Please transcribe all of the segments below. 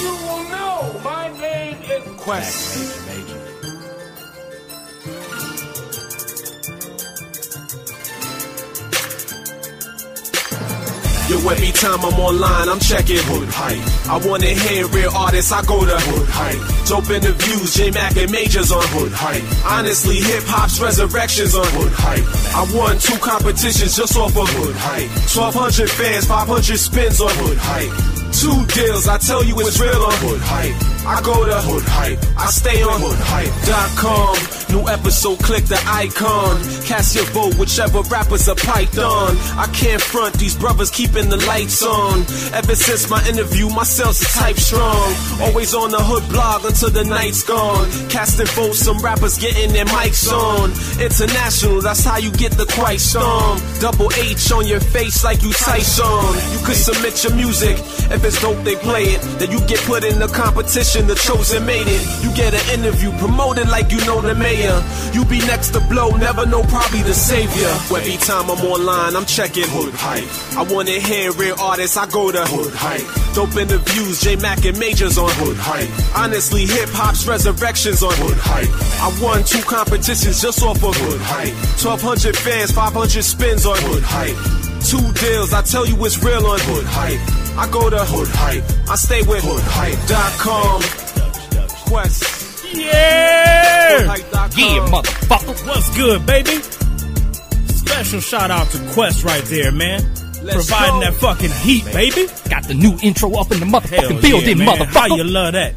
you will know my name is Quest. Yo, every time I'm online, I'm checking Hood Hype. I wanna hear real artists, I go to Hood Hype. Dope interviews, J Mac and Majors on Hood Hype. Honestly, hip hop's resurrections on Hood Hype. I won two competitions just off of Hood Hype. 1200 fans, 500 spins on Hood Hype. Two deals, I tell you it's real on Hood Hype. I go to Hood Hype, I stay on HoodHype.com. New episode, click the icon. Cast your vote, whichever rappers are python. I can't front, these brothers keeping the lights on. Ever since my interview, my sales are type strong. Always on the hood blog until the night's gone. Casting votes, some rappers getting their mics on. International, that's how you get the quiet storm. Double H on your face like you Tyson. You could submit your music. If it's dope, they play it. Then you get put in the competition, the chosen made it. You get an interview, promoted like you know the mayor. You be next to blow, never know, probably the savior. Every time I'm online, I'm checking Hood Hype. I wanna hear real artists, I go to Hood Hype. Dope interviews, J Mac and Majors on Hood Hype. Honestly, hip hop's resurrections on Hood Hype. I won two competitions just off of Hood Hype. 1200 fans, 500 spins on Hood Hype. Two deals, I tell you it's real on Hood Hype. I go to Hood Hype. I stay with HoodHype.com. Quest. Yeah! HoodHype.com. Yeah, motherfucker. What's good, baby? Special shout out to Quest right there, man. Let's Providing go. that fucking heat, baby. Got the new intro up in the Hell motherfucking yeah, building, man. How you motherfucker. love that?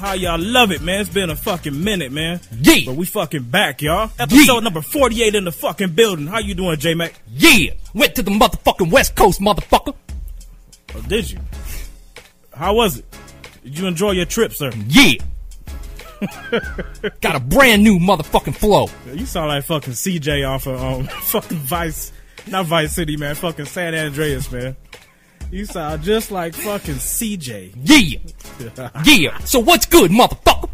How y'all love it, man? It's been a fucking minute, man. Yeah. But we fucking back, y'all. Episode number 48 in the fucking building. How you doing, J-Mac? Yeah. Went to the motherfucking West Coast, motherfucker. Oh, did you? How was it? Did you enjoy your trip, sir? Yeah. Got a brand new motherfucking flow. You sound like fucking CJ off of um, fucking Vice, not Vice City, man. Fucking San Andreas, man. You sound just like fucking CJ. Yeah. Yeah. So what's good, motherfucker?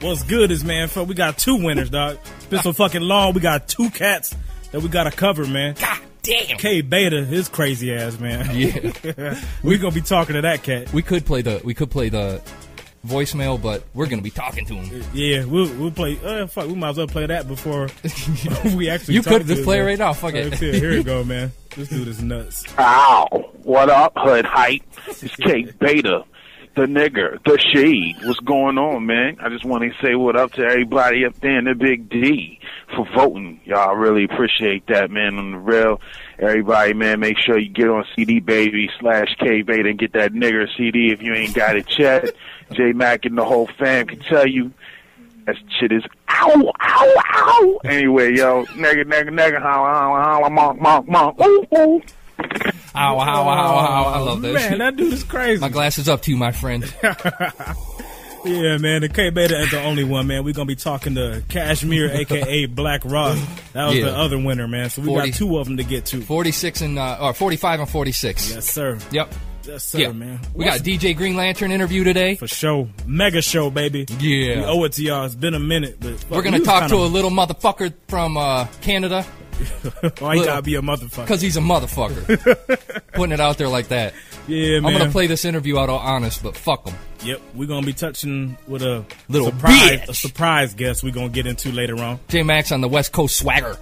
What's good is, man, fuck, we got two winners, dog. It's been so fucking long. We got two cats that we got to cover, man. God damn. K Beta, his crazy ass, man. Yeah. we gonna be talking to that cat. We could play the we could play the voicemail, but we're gonna be talking to him. Yeah, we'll we'll play. Uh, fuck, we might as well play that before we actually. You talk could to just play it right now. Fuck it. Here, here you go, man. This dude is nuts. Ow. What up, Hood Hype? It's K Beta, the nigger, the shade. What's going on, man? I just want to say what up to everybody up there in the Big D for voting. Y'all really appreciate that, man, on the real. Everybody, man, make sure you get on CD Baby slash K Beta and get that nigger CD if you ain't got it yet. J Mac and the whole fam can tell you that shit is ow, ow, ow. Anyway, yo, nigga, nigga, nigga, holla, holla, holla, monk, monk, monk, ooh, ooh. Ow, ow, ow, ow, I love this. Man, that dude is crazy. My glasses up to you, my friend. Yeah, man, the K Beta is the only one, man. We're gonna be talking to Cashmere, aka Black Rock. That was Yeah. the other winner, man. So we 40. got two of them to get to. 46 and uh, or 45 and 46. Yes, sir. Yep. Yes, sir, Yeah, man. We got DJ Green Lantern interview today. for show, mega show, baby. Yeah. we owe it to y'all. It's been a minute, but We're gonna talk to a little motherfucker from uh, Canada Oh, he gotta be a motherfucker. because he's a motherfucker. Putting it out there like that. Yeah, man. I'm gonna play this interview out all honest, but fuck him. Yep, we're gonna be touching with a Little surprise, bitch. a surprise guest. We're gonna get into later on. J Max on the West Coast swagger.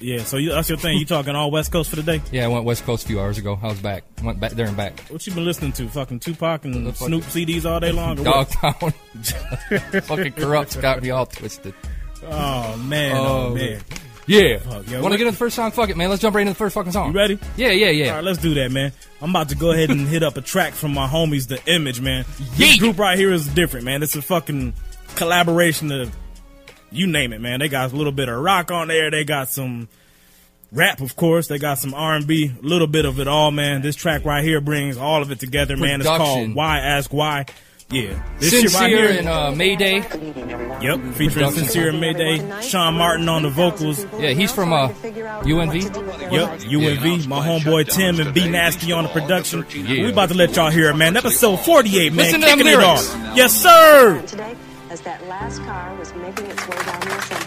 Yeah, so you, that's your thing. You talking all West Coast for the day? Yeah, I went West Coast a few hours ago. I was back. Went back there and back. What you been listening to? Fucking Tupac and Snoop CDs all day long? Dogtown. Fucking Kurupt's got me all twisted. Oh man, Oh, oh, man. Yeah. Fuck, yo, Want to get into the first song? Fuck it, man. Let's jump right into the first fucking song. You ready? Yeah, yeah, yeah. All right, let's do that, man. I'm about to go ahead and hit up a track from my homies, The Image, man. This group right here is different, man. It's a fucking collaboration of you name it, man. They got a little bit of rock on there. They got some rap, of course. They got some R&B, a little bit of it all, man. This track right here brings all of it together, man. It's called Why Ask Why. Yeah, this shit Sincere right here. and uh, Mayday. yep, featuring Production. Sincere and Mayday, Sean Martin on the vocals. Yeah, he's from uh, UNV. Yep, UNV, my homeboy Tim and B Nasty on the production. Yeah. We about to let y'all hear it, man. Episode 48, man. Listen to them Kicking it off. Yes, sir. As that last car was making its way down the assembly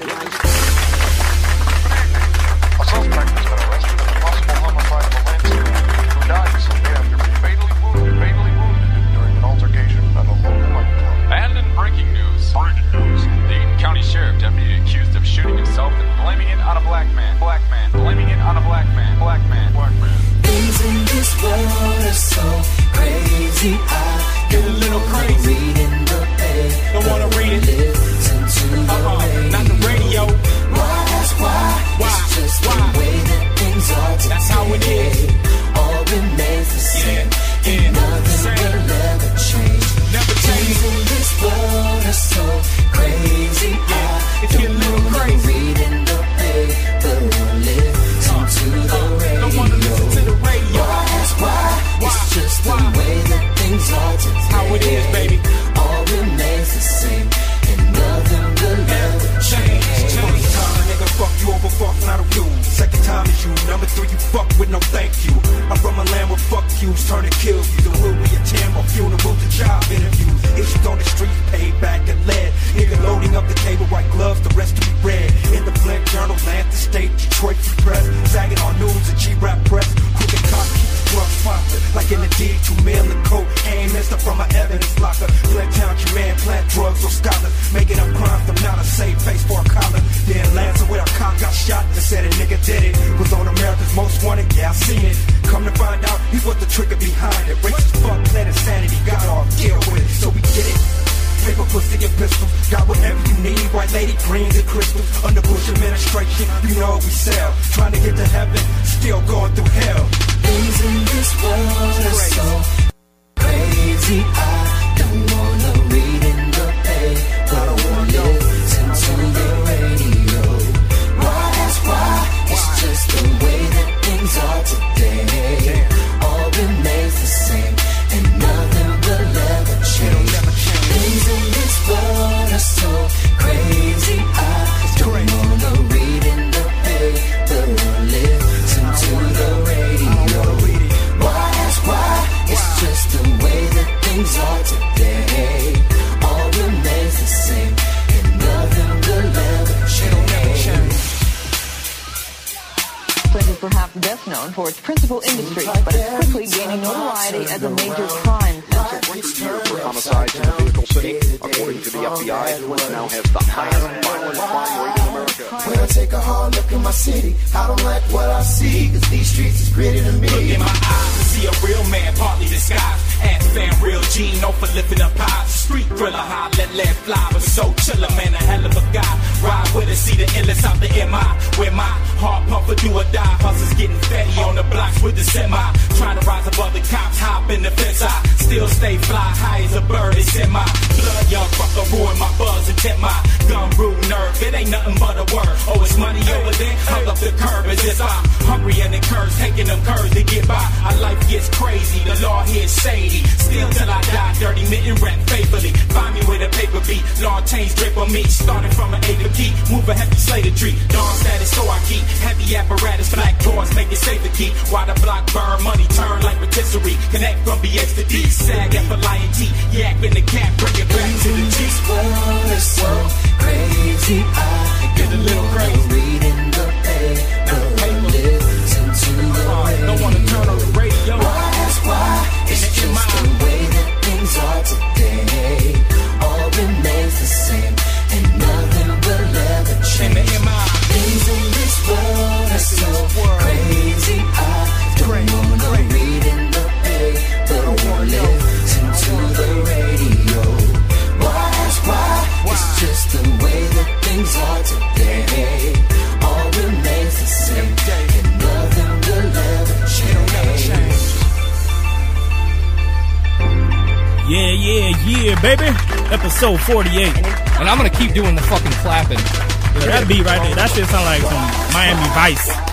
baby. Episode 48. And I'm gonna keep doing the fucking clapping. Yeah, that beat right there, that shit sound like some Miami Vice.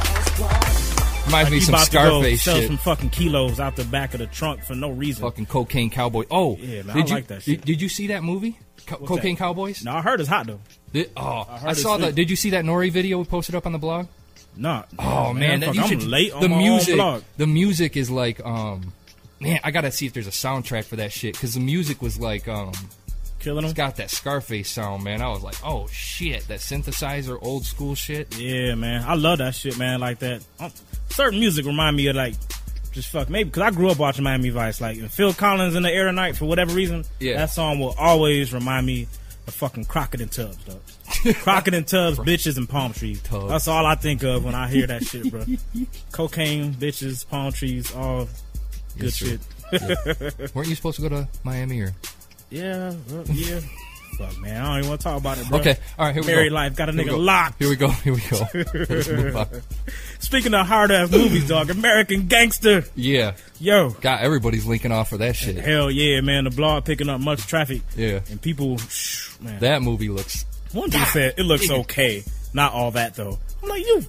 Reminds like me some Scarface sell some fucking kilos out the back of the trunk for no reason. Fucking cocaine cowboy. Oh, yeah, man, did you, like that shit. Did, you see that movie? Co- cocaine that? Cowboys? No, I heard it's hot though. Did, oh, I, I saw the. Did you see that Nori video we posted up on the blog? Nah. Oh man, man that, you should. the music. The music is like um man, I gotta see if there's a soundtrack for that shit because the music was like, um, killing them. It's got that Scarface sound, man. I was like, oh shit, that synthesizer, old school shit. Yeah, man, I love that shit, man. Like that, um, certain music remind me of like just fuck maybe because I grew up watching Miami Vice, like Phil Collins in the air tonight for whatever reason. Yeah, that song will always remind me of fucking Crockett and Tubbs, though. Crockett and Tubbs, bitches and palm trees. Tubbs. That's all I think of when I hear that shit, bro. Cocaine, bitches, palm trees, all good shit. Weren't you supposed to go to Miami or? Yeah, uh, yeah. Fuck, man, I don't even want to talk about it. Bro. Okay, all right, here we Married go. Married life got a here nigga locked. Here we go. Here we go. Speaking of hard ass movies, dog, American Gangster. Yeah. Yo. God, everybody's linking off for that shit. And hell yeah, man. The blog picking up much traffic. Yeah. And people, shh, man. That movie looks. One dude said it looks okay. Not all that though. I'm like you.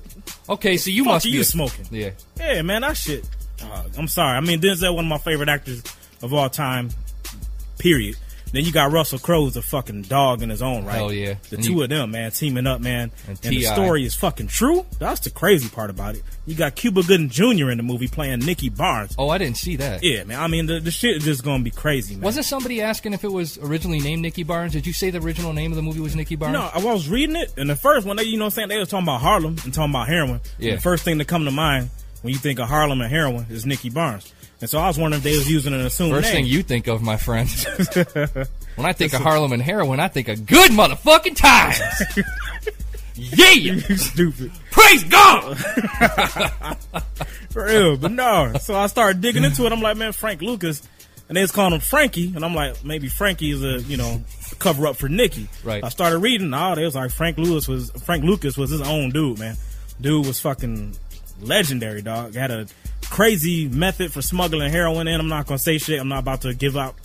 Okay, so you must be you smoking. Yeah. Yeah, man, that shit dog, I'm sorry. I mean, Denzel, one of my favorite actors of all time. Period. Then you got Russell Crowe's a fucking dog in his own right. Hell yeah. The And two you- of them, man, teaming up, man. And And, the story is fucking true. That's the crazy part about it. You got Cuba Gooding Jr. in the movie playing Nicky Barnes. Oh, I didn't see that. Yeah, man. I mean, the, the shit is just gonna be crazy, man. Wasn't somebody asking if it was originally named Nicky Barnes? Did you say the original name of the movie was Nicky Barnes? No, I was reading it, and the first one, they, you know what I'm saying, they was talking about Harlem and talking about heroin. Yeah. The first thing that come to mind when you think of Harlem and heroin is Nicky Barnes. And so I was wondering if they was using an assumed First name. thing you think of, my friend. when I think of Harlem and heroin, I think of good motherfucking times. yeah, you stupid. Praise God. For real, but no. So I started digging into it. I'm like, man, Frank Lucas, and they was calling him Frankie, and I'm like, maybe Frankie is a you know cover up for Nikki. Right. I started reading. Oh, they was like Frank Lewis was Frank Lucas was his own dude, man. Dude was fucking legendary, dog. Had a crazy method for smuggling heroin in. I'm not gonna say shit. I'm not about to give out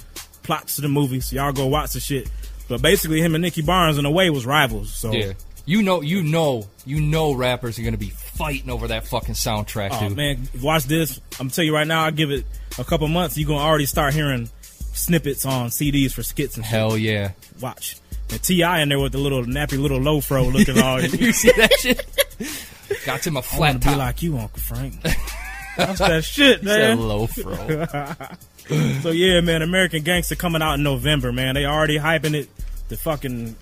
plots to the movie, so y'all go watch the shit. But basically, him and Nicky Barnes in a way was rivals. So Yeah. You know, you know, you know, rappers are gonna be fighting over that fucking soundtrack, Oh dude. man, watch this. I'm tell you right now. I give it a couple months. You gonna already start hearing snippets on CDs for skits and shit. Hell yeah. Watch. And T.I. in there with the little nappy little low fro looking all. you see that shit? Got him a I flat wanna be top. like you, Uncle Frank. That's that shit, man. low fro. so yeah, man, American Gangster coming out in November, man. They already hyping it. The fucking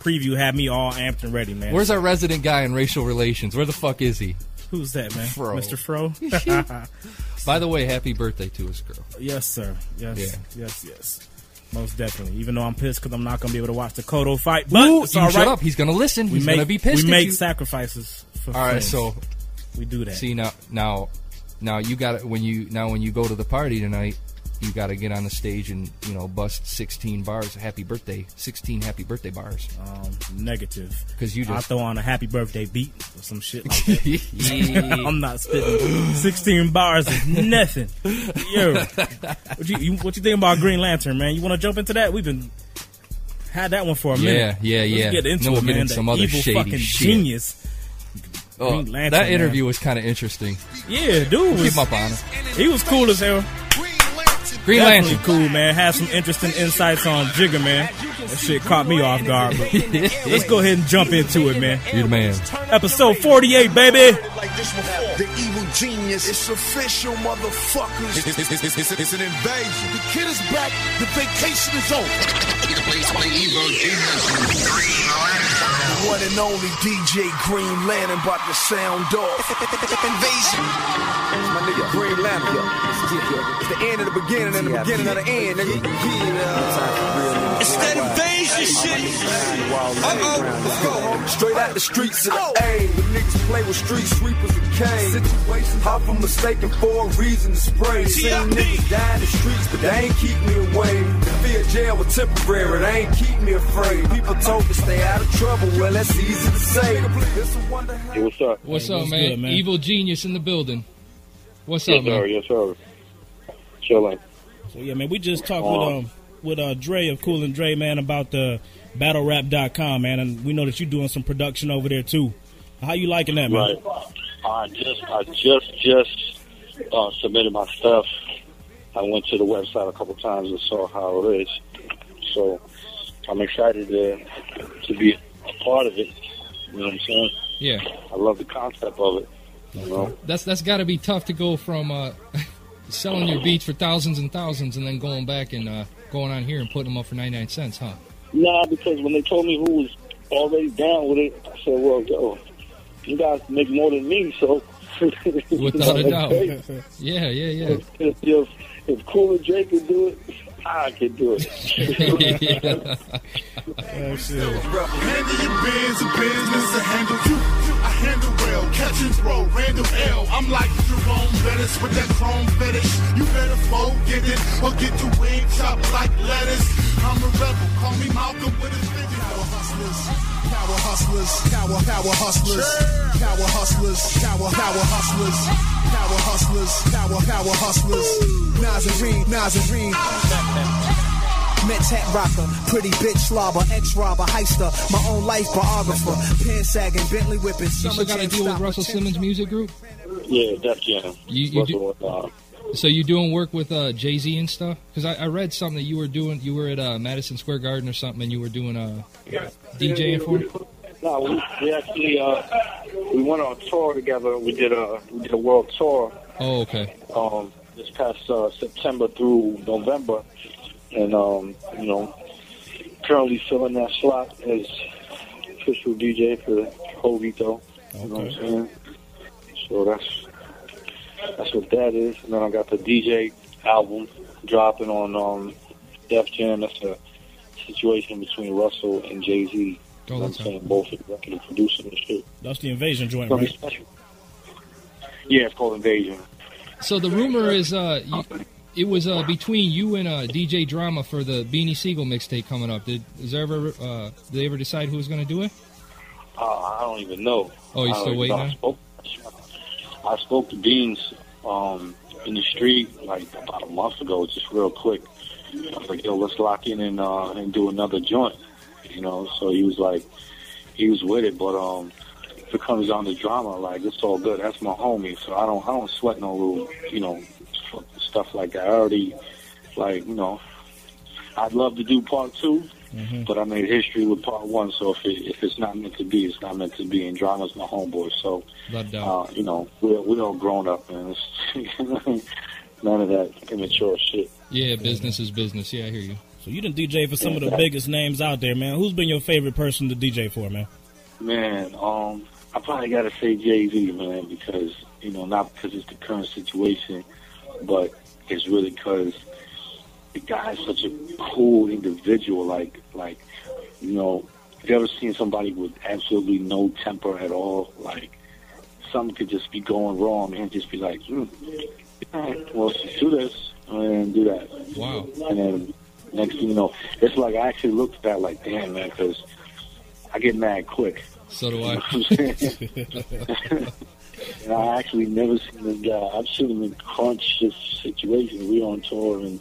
preview had me all amped and ready, man. Where's our resident guy in racial relations? Where the fuck is he? Who's that, man? Fro. Mr. Fro. By the way, happy birthday to his girl. Yes, sir. Yes, Yeah. yes, yes. Most definitely. Even though I'm pissed because I'm not going to be able to watch the Cotto fight, but Ooh, it's all shut up. He's gonna listen. We He's gonna be pissed We make you. sacrifices. For All right, so we do that. See now, now, now you got it when you now when you go to the party tonight, you got to get on the stage and you know bust sixteen bars. Happy birthday, sixteen happy birthday bars. Um, negative. 'Cause you just I throw on a happy birthday beat or some shit like that. I'm not spitting 16 bars is nothing. Yo, what you, you what you think about Green Lantern, man? You want to jump into that? We've been had that one for a Yeah, minute. yeah, Let's yeah. Get into we'll it, man. some other evil fucking shit. genius. Oh, Lantern, that man. interview was kind of interesting. Yeah, dude was Keep up on it. he was cool as hell. Green Definitely Lantern. cool, man. Had some interesting insights on Jigga, man. That shit caught me off guard. But let's go ahead and jump into it, man. You're the man. Episode 48, baby. Like this before. The evil genius. It's official, motherfuckers. It's, it's, it's, it's, it's an invasion. The kid is back. The vacation is over. The one and only DJ Green Lantern about to sound off. Invasion. It's my nigga Green Lantern. It's the end of the beginning and the beginning of the end, nigga. It's that invasion shit. Uh-oh. Let's go. Straight out the streets of the A. The niggas play with street sweepers and cane. Situations hop from mistaken for a reason to spray. Seen niggas die in the streets, but they ain't keep me away. The fear jail was temporary, they ain't keep me afraid. People told me stay out of trouble, well, that's easy to say. It's a wonder how- Hey, what's up? What's Hey, up, what's man? good, man? Evil genius in the building. What's yes, up, sir. man? Yes, sir. Chilling. So yeah, man, we just talked with um with uh Dre of Cool and Dre, man, about the battlerap.com, man, and we know that you're doing some production over there too. How you liking that, man? Right. I just, I just, just uh, submitted my stuff. I went to the website a couple times and saw how it is. So I'm excited to to be a part of it. You know what I'm saying? Yeah, I love the concept of it. Know? that's that's got to be tough to go from uh, selling your beats for thousands and thousands, and then going back and uh, going on here and putting them up for ninety nine cents, huh? Nah, because when they told me who was already down with it, I said, "Well, yo, you guys make more than me, so." Without a doubt. Yeah, yeah, yeah. if, if, if Cool and Jay can do it, I can do it. yeah. Shit. Handle your biz and business to handle you. I handle well, catch and throw, Randall L. I'm like Jerome Bettis with that chrome fetish. You better fold, it, or get the wig chopped like lettuce. I'm a rebel, call me Malcolm with his vision. Power hustlers, power, power hustlers, power hustlers, power, power hustlers, power hustlers, power, power hustlers. Nazarene, Nazarene. Met hat rocker, pretty bitch slobber, ex robber, heister, my own life biographer, pants sagging, Bentley whipping, You still got to deal with Russell Simmons Music Group. Yeah, Def Jam. You, you do, uh, so you doing work with uh, Jay Z and stuff? Because I, I read something that you were doing. You were at uh, Madison Square Garden or something, and you were doing uh, DJing for. him? No, we, we actually uh, we went on tour together. We did a we did a world tour Oh, okay. um, this past uh, September through November, and um, you know, currently filling that slot as official DJ for Jovito. You know what I'm saying? So that's that's what that is. And then I got the DJ album dropping on um, Def Jam. That's a situation between Russell and Jay Z. Oh, you know what I'm saying? Both executive producing and shit. That's the invasion joint, Gonna right? Yeah, it's called Invasion. So the rumor is, uh, you, it was uh, between you and uh, DJ Drama for the Beanie Sigel mixtape coming up. Did is there ever? Uh, did they ever decide who was going to do it? Uh, I don't even know. Oh, you still waiting. I spoke, I spoke to Beans um, in the street like about a month ago, just real quick. I was like, "Yo, let's lock in and uh, and do another joint," you know. So he was like, he was with it, but um, if it comes down to drama, like it's all good. That's my homie, so I don't I don't sweat no little, you know, stuff like that. I already like, you know, I'd love to do part 2 but I made history with part one. So if it, if it's not meant to be, it's not meant to be. And drama's my homeboy, so uh, you know we're we're all grown up, man. It's none of that immature shit. Yeah, business is business. Yeah, I hear you. So you done DJ for some of the biggest names out there, man. Who's been your favorite person to DJ for, man? Man, um, I probably got to say Jay Z, man, because you know not because it's the current situation, but it's really because the guy is such a cool individual. Like, like you know, have you ever seen somebody with absolutely no temper at all? Like, something could just be going wrong, and just be like, hmm, all right, well, do this and do that. Wow. And then next thing you know, it's like I actually looked at that like, damn, man, because I get mad quick. So do I. And I actually never seen this guy. I've seen him in crunch situations. We on tour and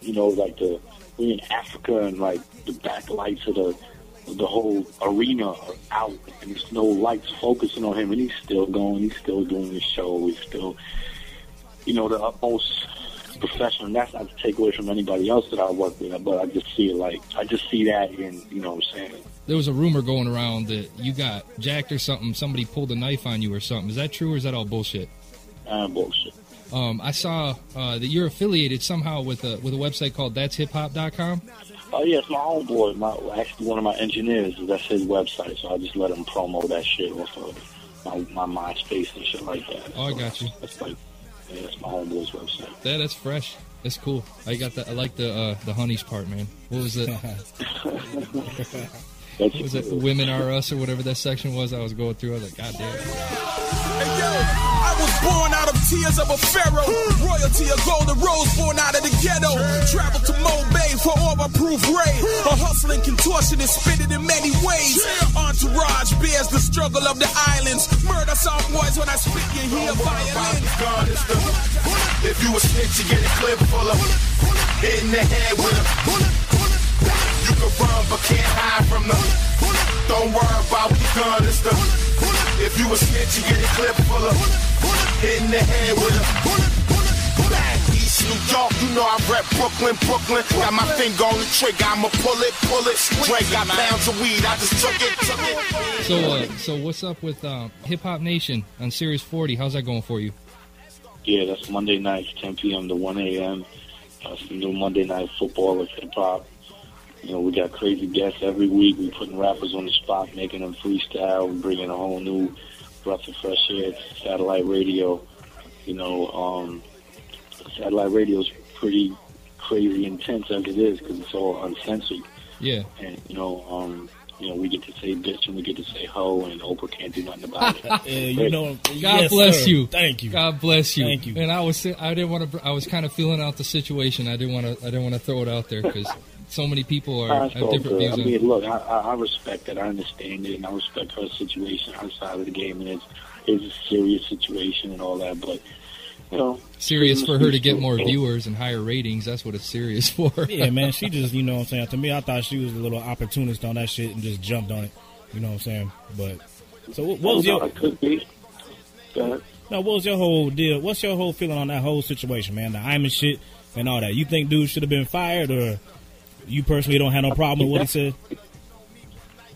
you know, like the we in Africa and like the backlights of the the whole arena are out and there's no lights focusing on him and he's still going, he's still doing his show, he's still you know, the utmost professional and that's not to take away from anybody else that I work with, but I just see it like I just see that in you know what I'm saying. There was a rumor going around that you got jacked or something. Somebody pulled a knife on you or something. Is that true or is that all bullshit? Uh, bullshit. Um, I saw uh, that you're affiliated somehow with a with a website called that'shiphop.com. Oh yeah, it's my own boy. My actually one of my engineers. That's his website, so I just let him promo that shit off of my, my MySpace and shit like that. Oh, I got you. That's like yeah, that's my homeboy's website. Yeah, that's fresh. That's cool. I got that. I like the uh, the honeys part, man. What was it? What was it Women Are Us or whatever that section was? I was going through. I was like, God damn. I was born out of tears of a pharaoh. Royalty, a golden rose born out of the ghetto. Traveled to Mo Bay for all my proof raid. A hustling contortionist, spit it in many ways. Entourage bears the struggle of the islands. Murder some boys when I spit, you hear violin. If you a snitch, you get a clip full of in the head with a You can run but can't hide from the Don't worry about the gun and stuff. If you a snitch, you get a clip full of hit in the head with a East New York, you know I rep Brooklyn, Brooklyn. Got my finger on the trigger, I'ma pull it, pull it. Drake got pounds of weed, I just took it, took it. So, uh, so what's up with um, Hip Hop Nation on Sirius 40? How's that going for you? Yeah, that's Monday nights, 10 p.m. to 1 a.m. Uh, some new Monday night football with hip hop. You know, we got crazy guests every week. We putting rappers on the spot, making them freestyle, we bringing a whole new breath of fresh air to satellite radio. You know, um, satellite radio is pretty crazy intense as it is because it's all uncensored. Yeah. And you know, um, you know, we get to say bitch and we get to say hoe, and Oprah can't do nothing about it. Yeah, you know. God yes, bless sir. you. Thank you. God bless you. Thank you. And I was I didn't want to. I was kind of feeling out the situation. I didn't want to. I didn't want to throw it out there because so many people are That's have different good. views. I mean, look, I, I I respect it. I understand it, and I respect her situation, her side of the game, and it's it's a serious situation and all that. But you know, Serious for her to get more viewers and higher ratings. That's what it's serious for. Yeah, man. She just, you know what I'm saying. To me, I thought she was a little opportunist on that shit and just jumped on it. You know what I'm saying? But so what, what was your? It could be. Go. No, what was your whole deal? What's your whole feeling on that whole situation, man? The Imus shit and all that. You think dude should have been fired, or you personally don't have no problem with what he said?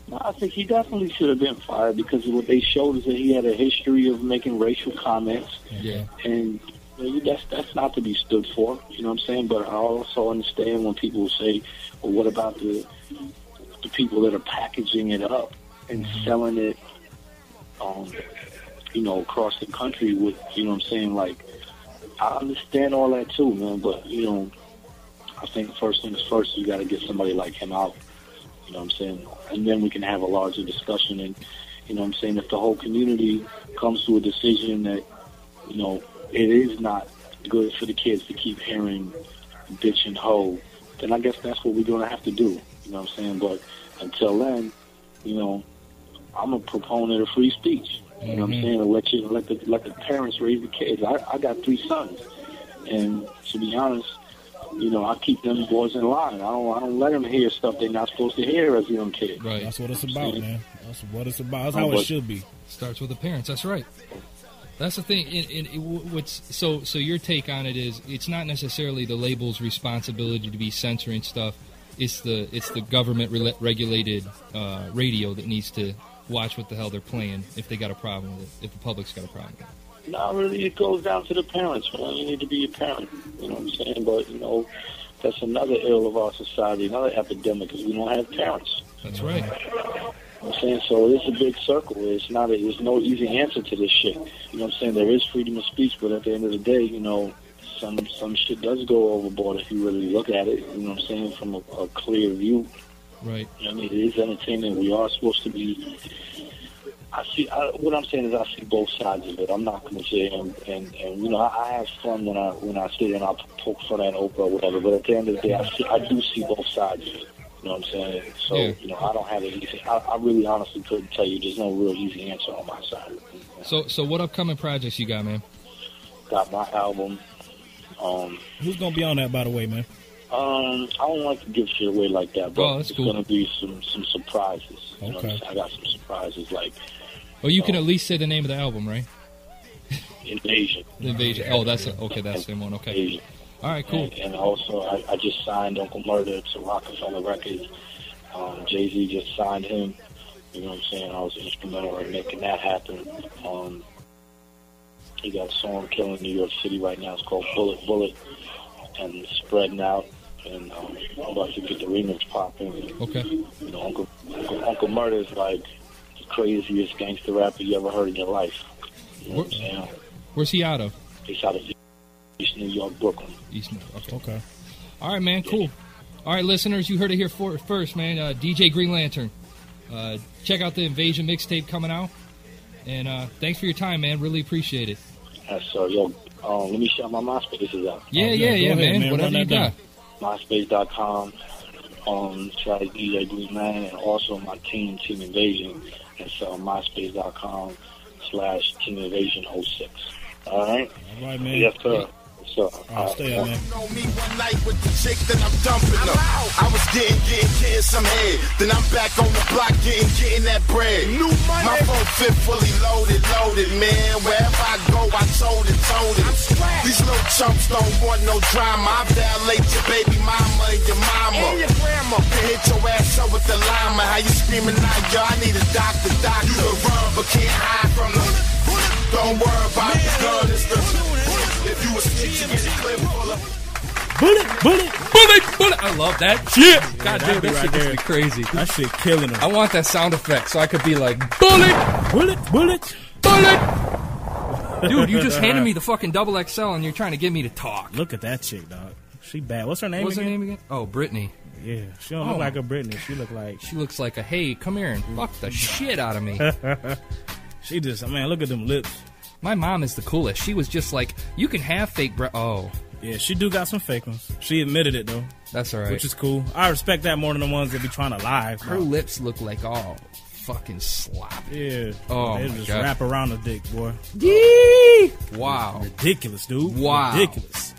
No, I think he definitely should have been fired because what they showed is that he had a history of making racial comments, Yeah. and you know, that's that's not to be stood for. You know what I'm saying? But I also understand when people say, "Well, what about the the people that are packaging it up and selling it, um, you know, across the country with, you know what I'm saying? Like, I understand all that too, man. But you know, I think first things first, you got to get somebody like him out. You know what I'm saying? And then we can have a larger discussion. And, you know what I'm saying? If the whole community comes to a decision that, you know, it is not good for the kids to keep hearing bitch and hoe, then I guess that's what we're going to have to do. You know what I'm saying? But until then, you know, I'm a proponent of free speech. You know what I'm Mhm. saying? Let you let the let the parents raise the kids. I, I got three sons, and to be honest, you know, I keep them boys in line. I don't I don't let them hear stuff they're not supposed to hear as young kids. Right. That's what it's about, man. That's what it's about. That's Oh, how it should be. Starts with the parents. That's right. That's the thing. In, in, in what's so so your take on it is it's not necessarily the label's responsibility to be censoring stuff. It's the it's the government rela- regulated uh, radio that needs to watch what the hell they're playing if they got a problem with it. If the public's got a problem with it. No, really, it goes down to the parents. Man. You need to be a parent. You know what I'm saying? But you know, that's another ill of our society, another epidemic, is we don't have parents. That's right. You know I'm saying? So it's a big circle. It's not. A, there's no easy answer to this shit. You know what I'm saying? There is freedom of speech, but at the end of the day, you know, some some shit does go overboard if you really look at it. You know what I'm saying? From a, a clear view. Right. You know, I mean, it is entertainment. We are supposed to be. I see. I, what I'm saying is, I see both sides of it. I'm not going to say, and, and and you know, I, I have fun when I when I sit and I poke fun at Oprah or whatever. But at the end of the day, I see, I do see both sides of it. You know what I'm saying? So Yeah. you know, I don't have an easy. I, I really, honestly couldn't tell you. There's no real easy answer on my side. So so what upcoming projects you got, man? Got my album. Um, Who's gonna be on that, by the way, man? Um, I don't like to give shit away like that, but Oh, it's cool. gonna be some some surprises. You know what I'm Okay. saying? I got some surprises like Oh, you can at least say the name of the album, right? Invasion. Invasion. Oh, that's a, okay. That's the same one. Okay. Invasion. All right. Cool. And, and also, I, I just signed Uncle Murda to Roc-A-Fella Records. Um, Jay Z just signed him. You know what I'm saying? I was instrumental in making that happen. Um, he got a song killing New York City right now. It's called Bullet Bullet, and it's spreading out. And um, I'm about to get the remix popping. Okay. You know, Uncle Uncle, Uncle Murda is like craziest gangster rapper you ever heard in your life. You know what I'm saying? Where's he out of? He's out of East New York, Brooklyn. East New York. Okay. Okay. All right, man. Cool. All right, listeners, you heard it here for, first, man. Uh, DJ Green Lantern. Uh, check out the Invasion mixtape coming out. And uh, thanks for your time, man. Really appreciate it. That's so yo. Um, let me shout my MySpace is out. Yeah, yeah, yeah, man. Whatever you got. MySpace.com. Um, try DJ Green Man, and also my team, Team Invasion. It's uh, MySpace.com slash Team Invasion 06. All right. All right, man. Yes, sir. So, All right, stay up, uh, man. me one night with the chick, then I'm dumping her. I was getting, getting, getting some head. Then I'm back on the block, getting, getting that bread. New money. My phone fit fully loaded, loaded, man. Wherever I go, I told it, told it. These little chumps don't want no drama. I violate your baby mama and your mama. And your grandma. Then hit your ass up with the llama. How you screaming out, yo, I need a doctor, doctor. You can run, but can't hide from them. Don't worry about the gun, it's the... If you a snitch, you get a clip full of... Bullet, bullet, bullet, bullet. I love that shit. God damn, that shit gets me crazy. That shit killing him. I want that sound effect so I could be like, bullet, bullet, bullet, bullet. Dude, you just handed me the fucking double XL and you're trying to get me to talk. Look at that chick, dog. She bad. What's her name What's her name again? Oh, Brittany. Yeah, she don't Oh. look like a Britney. She look like She looks like a hey, come here and fuck the shit out of me. she just man. Look at them lips. My mom is the coolest. She was just like, you can have fake breath. Oh, Yeah, she do got some fake ones. She admitted it though, that's all right. which is cool. I respect that more than the ones that be trying to lie. Her lips look like all fucking sloppy. Yeah. Oh, they my just God. wrap around the dick, boy. Wow. Ridiculous, dude. Wow. Ridiculous.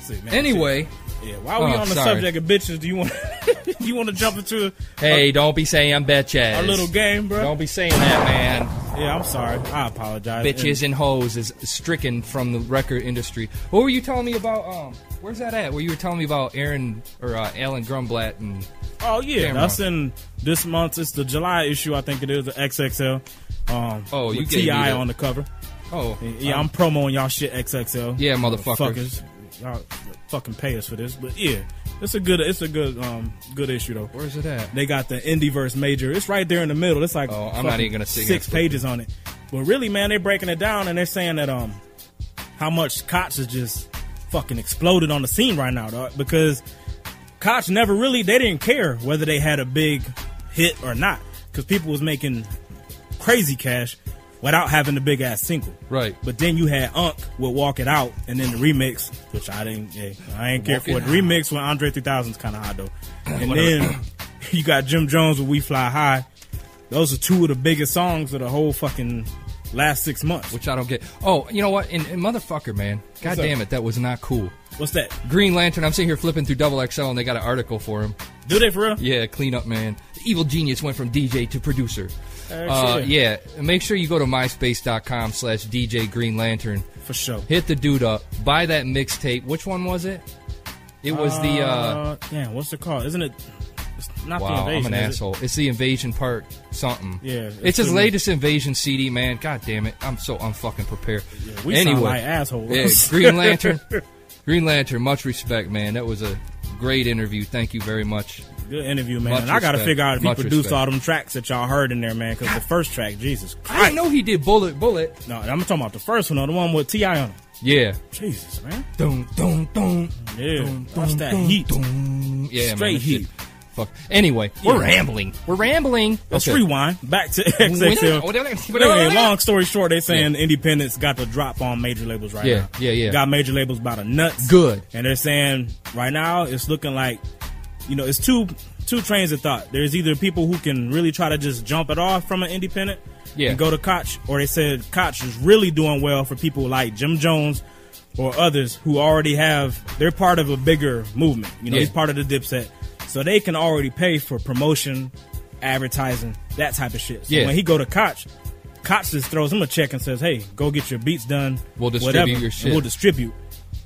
See, man, Anyway, Yeah, while we Oh, on the sorry. subject of bitches, do you want you want to jump into hey, don't be saying bitches. our little game, bro? Don't be saying that, man. Yeah, I'm sorry. I apologize. Bitches and hoes is stricken from the record industry. What were you telling me about? Um, where's that at? Where you were telling me about Aaron or uh, Alan Grumblatt and Oh yeah, Camera. that's in this month. It's the July issue, I think it is the XXL. Um, Oh, you with gave me T.I. on the cover. oh Yeah, um, I'm promoting y'all shit XXL. Yeah, motherfuckers. Motherfuckers. Y'all fucking pay us for this, but yeah, it's a good, it's a good, um, good issue though. Where's it at? They got the Indieverse major. It's right there in the middle. It's like Oh, I'm not even gonna here six pages on it. But really, man, they're breaking it down and they're saying that um, how much Koch has just fucking exploded on the scene right now, dog. Because Koch never really they didn't care whether they had a big hit or not, because people was making crazy cash without having the big ass single. Right. But then you had Unk with Walk It Out, and then the remix, which I didn't, yeah, I ain't care Walk for. The remix with Andre 3000 is kind of hot though. And then you got Jim Jones with We Fly High. Those are two of the biggest songs of the whole fucking last six months. which I don't get. Oh, you know what? And, and motherfucker, man, god damn it, that was not cool. What's that? Green Lantern. I'm sitting here flipping through Double XL, and they got an article for him. Do they for real? Yeah, clean up, man. The evil genius went from DJ to producer. Uh, Uh, yeah, make sure you go to myspace.com slash DJ Green Lantern. For sure. Hit the dude up. Buy that mixtape. Which one was it? It was the. uh damn, what's it called? Isn't it? It's not the invasion. I'm an is it? asshole. It's the invasion part something. Yeah, it's, it's his the- latest invasion CD, man. God damn it, I'm so unfucking prepared. we anyway, sound like assholes. Yeah, Green Lantern, Green Lantern. Much respect, man. That was a great interview. Thank you very much. Good interview, man. Much and I got to figure out if he Much produced respect. all them tracks that y'all heard in there, man. Because the first track, Jesus I didn't know he did Bullet Bullet. No, I'm talking about the first one, though, the one with T.I. on it. Yeah. Jesus, man. Dun, dun, dun. Yeah, Dun, that's dun, that dun, heat. dun. Yeah, Straight man, heat. Fuck. Anyway, we're rambling. We're rambling. Let's Okay. rewind back to XXL. Anyway, long story short, they saying independents got the drop on major labels right Yeah, now. Yeah, yeah, yeah. Got major labels by the nuts. Good. And they're saying right now it's looking like, you know, it's two two trains of thought. There's either people who can really try to just jump it off from an independent Yeah. and go to Koch, or they said Koch is really doing well for people like Jim Jones or others who already have they're part of a bigger movement. You know, Yeah. he's part of the Dipset, so they can already pay for promotion, advertising, that type of shit. So Yeah. when he go to Koch, Koch just throws him a check and says, "Hey, go get your beats done. We'll distribute whatever, your shit." We'll distribute."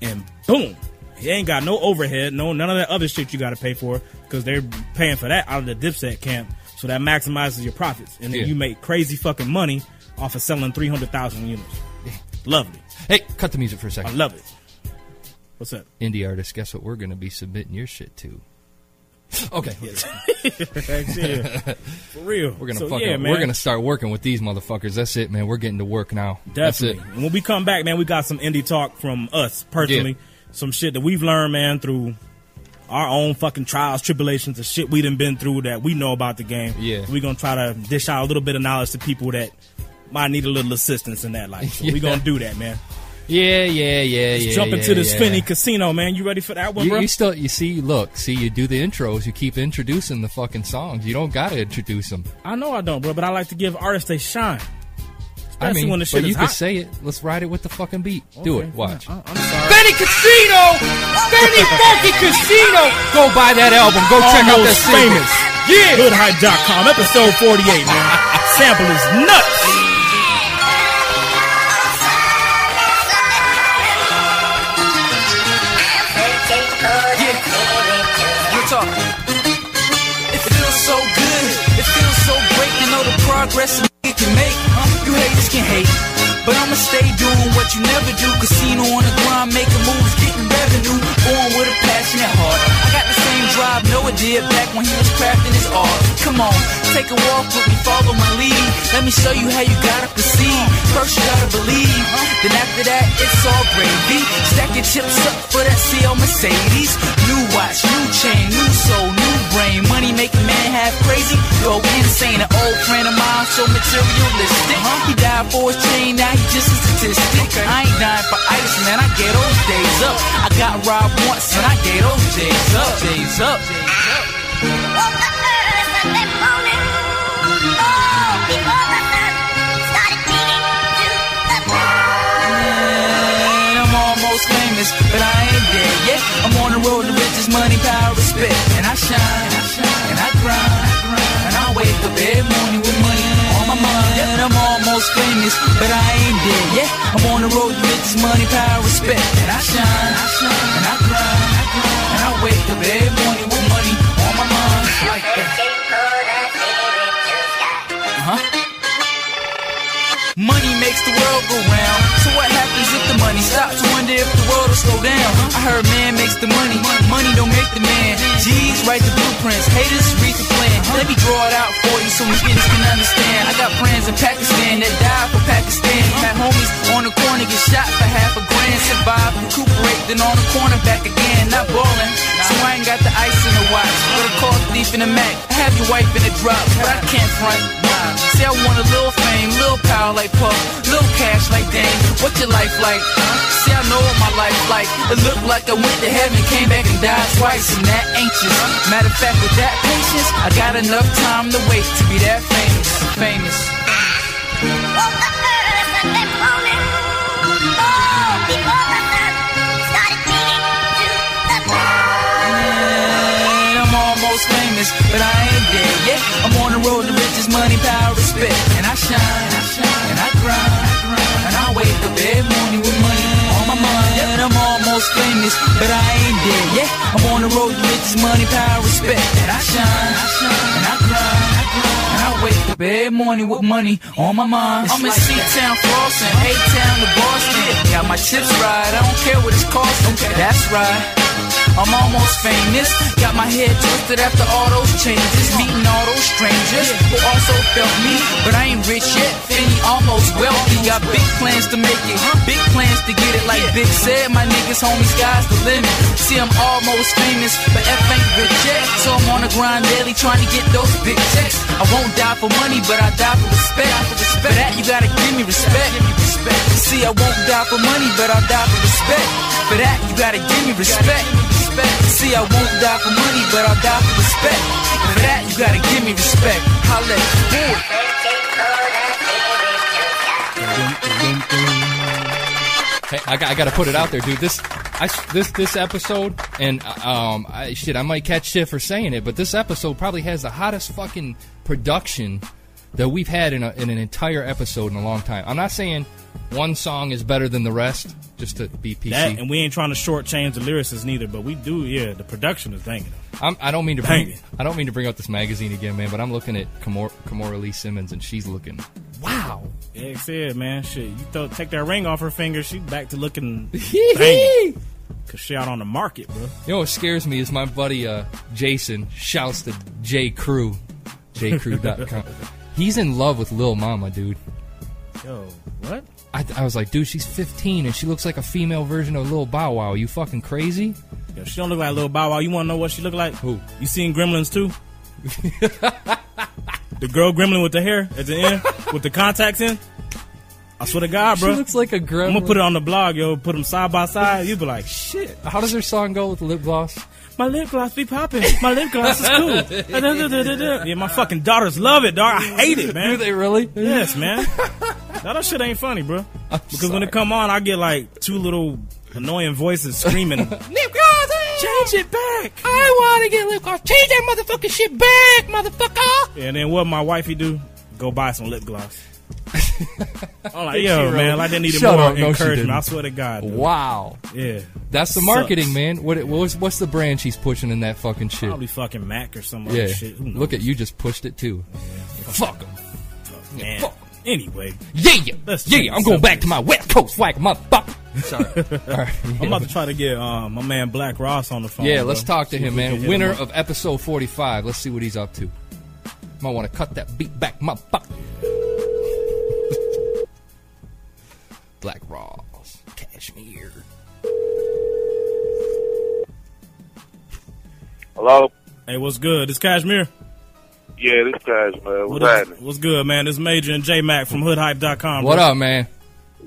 And boom, he ain't got no overhead, no none of that other shit you got to pay for because they're paying for that out of the Dipset camp. So that maximizes your profits, and then Yeah. you make crazy fucking money off of selling three hundred thousand units. Lovely. Hey, cut the music for a second. I love it. What's up? Indie artist, guess what we're going to be submitting your shit to? Okay. yeah. For real. We're gonna So, fucking, yeah, we're gonna start working with these motherfuckers. That's it, man. We're getting to work now. That's it. And when we come back, man, we got some indie talk from us personally. Some shit that we've learned, man, through our own fucking trials, tribulations, the shit we done been through that we know about the game. Yeah. We're gonna try to dish out a little bit of knowledge to people that might need a little assistance in that life. So Yeah. we gonna do that, man. Yeah, yeah, yeah, Let's yeah. jump yeah, into this yeah. Benny Casino, man. You ready for that one, You, bro? you still, you see, look, see, you do the intros. You keep introducing the fucking songs. You don't gotta introduce them. I know I don't, bro, but I like to give artists a shine. I Especially mean, when the shit but you is can say it. Let's ride it with the fucking beat. Do it. Watch. fine. I- I'm sorry. Benny Casino, Benny Funky Casino. Go buy that album. Go check out that Almost single. famous. Yeah. Hoodhype.com, episode 48, man. Sample is nuts. Real talk. It feels so good. It feels so great to know the progress a nigga can make. Did back when he was crafting his art. Come on, take a walk with me, follow my lead. Let me show you how you gotta proceed. First you gotta believe, then after that it's all gravy. Stack your chips up for that CL Mercedes. New watch, new chain, new soul, new brain. Money making man half crazy, go insane. An old friend of mine, so materialistic. He died for his chain, now he just a statistic. I ain't dying for ice, man. I get those days up. I got robbed once, and I get those days up. Days up. But I ain't dead yet. I'm on the road to riches, money, power, respect. And I shine, I shine, and I grind, And I wake up every morning with money on my mind. And I'm almost famous, but I ain't dead yet. I'm on the road to riches, money, power, respect. And I shine, I shine, and I grind. And I wake up every morning Like that. Money makes the world go round. So what happens if the money stops? Wonder if the world will slow down. I heard man makes the money, money don't make the man. G's write the blueprints, haters read the plan. Let me draw it out for you so niggas can understand. I got friends in Pakistan that died for Pakistan. Had homies on the corner get shot for half a grand. Survive, recuperate, then on the corner back again. Not ballin', so I ain't got the ice in the watch. But a car thief in the Mac. I have your wife in the drop, but I can't front. See, I want a little little power like Puff, little cash like Dame. What your life like? See, I know what my life like. It looked like I went to heaven, came back and died twice, and that anxious. Matter of fact, with that patience, I got enough time to wait to be that famous. Famous. I'm almost famous, but I ain't dead yet. I'm on the road to money, power, respect. And I shine, I shine, and I grind, I grind. And I wake up every morning with money on my mind. And I'm almost famous, but I ain't dead yet. I'm on the road to riches, money, power, respect. And I shine, I shine, and I grind, I grind. And I wake up every morning with money on my mind. I'm in C-Town, Flossin', A-Town to Boston. Got my chips right, I don't care what it's costing. That's right. I'm almost famous. Got my head twisted after all those changes. Meeting all those strangers who also felt me. But I ain't rich yet. Finny almost wealthy. Got big plans to make it. Big plans to get it. Like Big said, my niggas, homies, sky's the limit. See, I'm almost famous, but F ain't rich yet. So I'm on the grind daily trying to get those big checks. I won't die for money, but I die for respect. For that, you gotta give me respect. See, I won't die for money, but I'll die for respect. For that, you gotta give me respect. See, I won't die for money, but I'll die for respect. For that, you gotta give me respect. Holla, boy. Hey, I got, I got to put it out there, dude. This, I, this, this episode, and um, I, shit, I might catch shit for saying it, but this episode probably has the hottest fucking production that we've had in, a, in an entire episode in a long time. I'm not saying one song is better than the rest, just to be PC. That, and we ain't trying to shortchange the lyricists neither, but we do. Yeah, the production is banging. I'm, I don't mean to bring. I don't mean to bring up this magazine again, man. But I'm looking at Kimora, Kimora Lee Simmons, and she's looking wow. Yeah, like I said, man, shit. You throw, take that ring off her finger, she back to looking banging. Cause she out on the market, bro. You know what scares me is my buddy uh, Jason shouts to J Crew, jcrew.com. He's in love with Lil Mama, dude. Yo, what? I, I was like, dude, she's 15 and she looks like a female version of Lil Bow Wow. you fucking crazy? Yo, she don't look like Lil Bow Wow. You want to know what she look like? Who? You seen Gremlins too? the girl Gremlin with the hair at the end with the contacts in. I swear to God, bro. She looks like a gremlin. I'm gonna put it on the blog, yo. Put them side by side. You'd be like, shit. How does her song go with lip gloss? My lip gloss be popping. My lip gloss is cool. yeah, my fucking daughters love it, dog. I hate it, man. Do they really? Yes, man. that shit ain't funny, bro. Because when it come on, I get like two little annoying voices screaming. Lip gloss! Eh? Change it back. I want to get lip gloss. Change that motherfucking shit back, motherfucker. and then what my wifey do? Go buy some lip gloss. I'm like, yo, she man, like they needed Shut more up. No, she encouragement. didn't. I swear to God. dude. Wow. Yeah. That's the Sucks. marketing, man. What, what's, what's the brand she's pushing in that fucking shit? Probably fucking Mac or some yeah. shit. Who knows? Look at you just pushed it too. Fuck 'em. Man. Fuck 'em. Anyway, Yeah, yeah, Let's yeah. change I'm going back to my West Coast swag, motherfucker. Sorry. All right. I'm about to try to get um, my man Black Ross on the phone. Yeah, bro. let's talk to See if him, we can man. hit Winner him up. of episode 45. Let's see what he's up to. Might want to cut that beat back, motherfucker. Black Ross, Cashmere. Hello? Hey, what's good? It's Cashmere. Yeah, this Cashmere. What's What is- happening? what's good, man? It's Major and J Mac from HoodHype.com. What bro. up, man?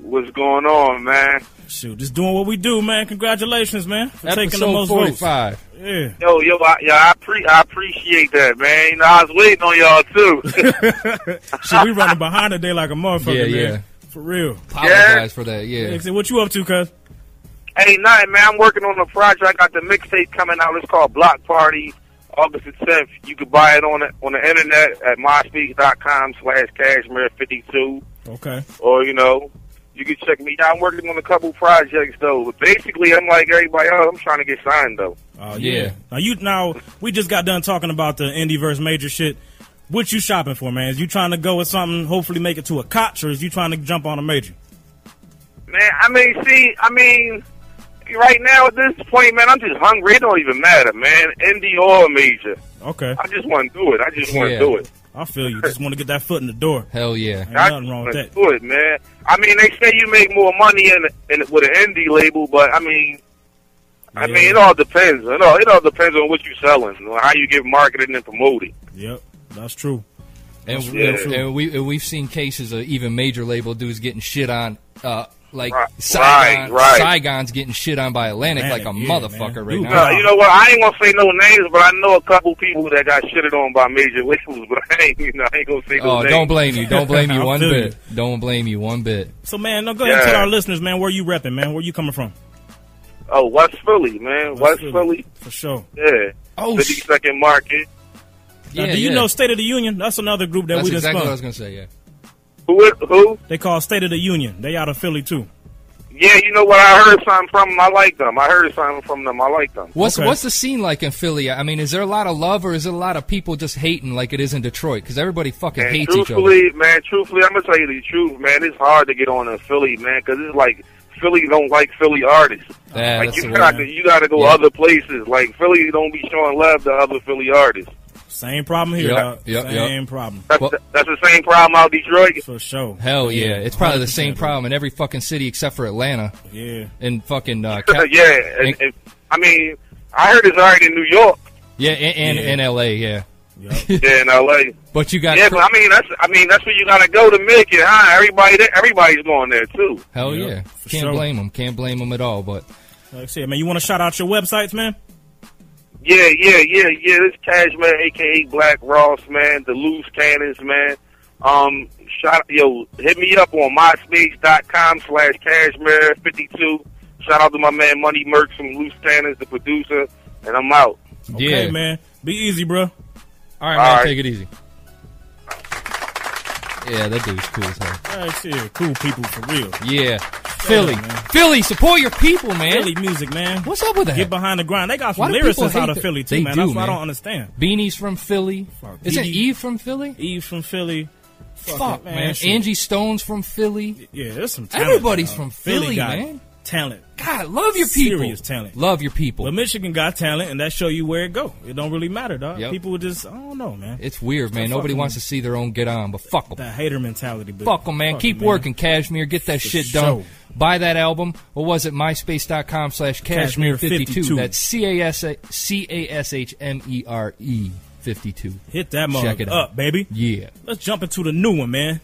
What's going on, man? Shoot, just doing what we do, man. Congratulations, man, for taking the Episode most 45. votes. Yeah. Yo, yo, I, yo, I, pre- I appreciate that, man. You know, I was waiting on y'all too. Shit, we running behind today like a motherfucker, Yeah, man. yeah. For real. Apologize for that, yeah. Hey, so what you up to, cuz? hey, nothing, man. I'm working on a project. I got the mixtape coming out. It's called Block Party, August the 10th. You can buy it on the on the internet at myspace.com slash cashmere52. Okay. Or, you know, you can check me out. I'm working on a couple projects, though. But basically, I'm like everybody else. I'm trying to get signed, though. Oh yeah. Now you now we just got done talking about the indie verse major shit. What you shopping for, man? Is you trying to go with something, hopefully make it to a Koch, or is you trying to jump on a major? Man, I mean, see, I mean, right now at this point, man, I'm just hungry. It don't even matter, man. Indie or major. Okay. I just want to do it. I just want to Yeah. do it. I feel you. Just want to get that foot in the door. Hell yeah. Ain't I nothing wrong with that. do it, man. I mean, they say you make more money in, in with an indie label, but I mean, I mean, it all depends. It all it all depends on what you're selling, how you get marketed and promoted. Yep, that's true. And, That's and- true. and we and we've seen cases of even major label dudes getting shit on, uh, like Right, Saigon, right. Saigon's getting shit on by Atlantic like a yeah, motherfucker man. right Dude, now. You know what? I ain't gonna say no names, but I know a couple people that got shitted on by major labels. But I ain't, you know, I ain't gonna say no Oh, names. don't blame you. Don't blame you one feel bit. Don't blame you one bit. So man, no, go ahead and tell our listeners, man, where you repping, man. Where you coming from? Oh, West Philly, man. West, Philly. Philly. For sure. Yeah. Oh, Fifty second market. Now, Yeah, do you yeah. know State of the Union? That's another group that That's we just exactly spun. what I was gonna say. Yeah. Who? Who? They call State of the Union. They out of Philly too. Yeah, you know what? I heard something from them. I like them. I heard something from them. I like them. What's Okay. what's the scene like in Philly? I mean, is there a lot of love or is it a lot of people just hating like it is in Detroit? Because everybody fucking Man, hates each other. truthfully, man, truthfully, I'm gonna tell you the truth, man. It's hard to get on in Philly, man, because it's like Philly don't like Philly artists. Yeah, like that's you got to you got to go Yeah. other places. Like Philly don't be showing love to other Philly artists. Same problem here, Yep, dog. yep, yep. Same problem. That's, Well- that's the same problem out Detroit. For sure. Hell yeah, it's probably the same problem in every fucking city except for Atlanta Yeah. and fucking uh, Ca- yeah, and, and, I mean, I heard it's already in New York. yeah, and, and Yeah. in L.A. Yeah, Yeah, in L.A. but you got Yeah, but I mean, that's I mean, that's where you got to go to make it, huh? Everybody, there, everybody's going there too. hell Yeah, yeah, can't sure. blame them, can't blame them at all. But Like I said, man, you want to shout out your websites, man? Yeah, yeah, yeah, yeah. This Cashmere, aka Black Ross, man, the loose cannons, man. Um, shout yo, hit me up on myspace.com slash cashmere fifty two. Shout out to my man Money Mercs from Loose Cannons, the producer, and I'm out. Okay, yeah, man. Be easy, bro. all right, All man, right. take it easy. Yeah, that dude's cool as hell. All right, shit. Cool people for real. Yeah, Philly, man. Philly, support your people, man. Philly music, man. What's up with that? Get behind the grind. They got some Why do people lyricists hate out of? Philly too, They man. do, That's what I man. don't understand. Beanie's from Philly. Fuck, Is it Eve from Philly? Eve from Philly. Fuck, it, man. shit. Angie Stone's from Philly. Yeah, there's some talent. Everybody's dog. from Philly, got man. Talent. God, love your people. Serious talent. Love your people. But Michigan got talent, and that show you where it go. It don't really matter, dog. Yep. People would just, I don't know, man. It's weird, man. Nobody them. wants to see their own get on, but fuck them. that hater mentality. But Fuck them, man. fuck Keep man. working, Cashmere. Get that For shit done. Buy that album. What was it? MySpace.com slash Cashmere 52. 52. That's C A S C A S H M E R E 52. Hit that Check mug it out. up, baby. Yeah. Let's jump into the new one, man.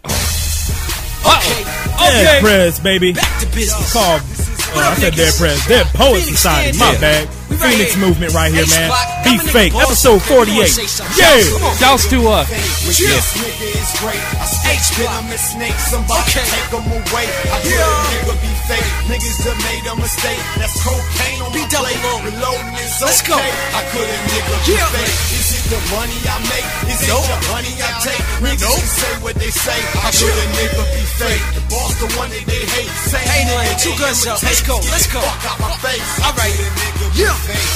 Okay. Dead Prez, baby. Back to business. Called, I said Dead Prez. Dead Poet Society. My Yeah. bad. Phoenix here. Movement right here, man. Be fake. Episode 48. Yeah. Come on. Shouts to uh, This nigga is great. I snake spit him and snake somebody. Okay. Take 'em away. I could Yeah. a nigga be fake. Niggas done made a mistake. That's cocaine on Be my plate. Reloading is Let's go. I could a nigga be Yeah. fake. The money I make? Is Is it your honey I take? Niggas can say what they say. I should a nigga be fake. The boss, the one that they hate. Same Hey, nigga two guns up. Let's go, let's go. Fuck out my face. All right. Yeah.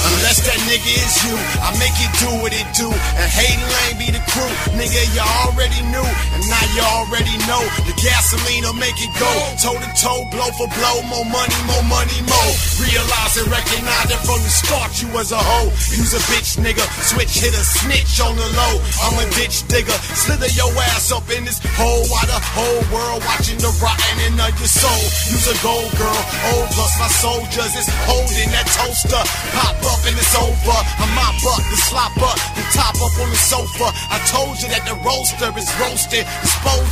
Unless that nigga is you, I make it do what it do. And Hayden Lane be the crew. Nigga, you already knew. And now you already know. The gasoline will make it go. Toe to toe, blow for blow. More money, more money, more. Realize and recognize it from the start. You was a hoe. Use a bitch, nigga. Switch, hit a snitch on the low. I'm a ditch digger. Slither your ass up in this hole while the whole world watching the rotting of your soul. Use a gold girl. Old plus my soldiers is holding that toaster. Pop up and it's over. I mop up, the slop up, the top up on the sofa. I told you that the roaster is roasted.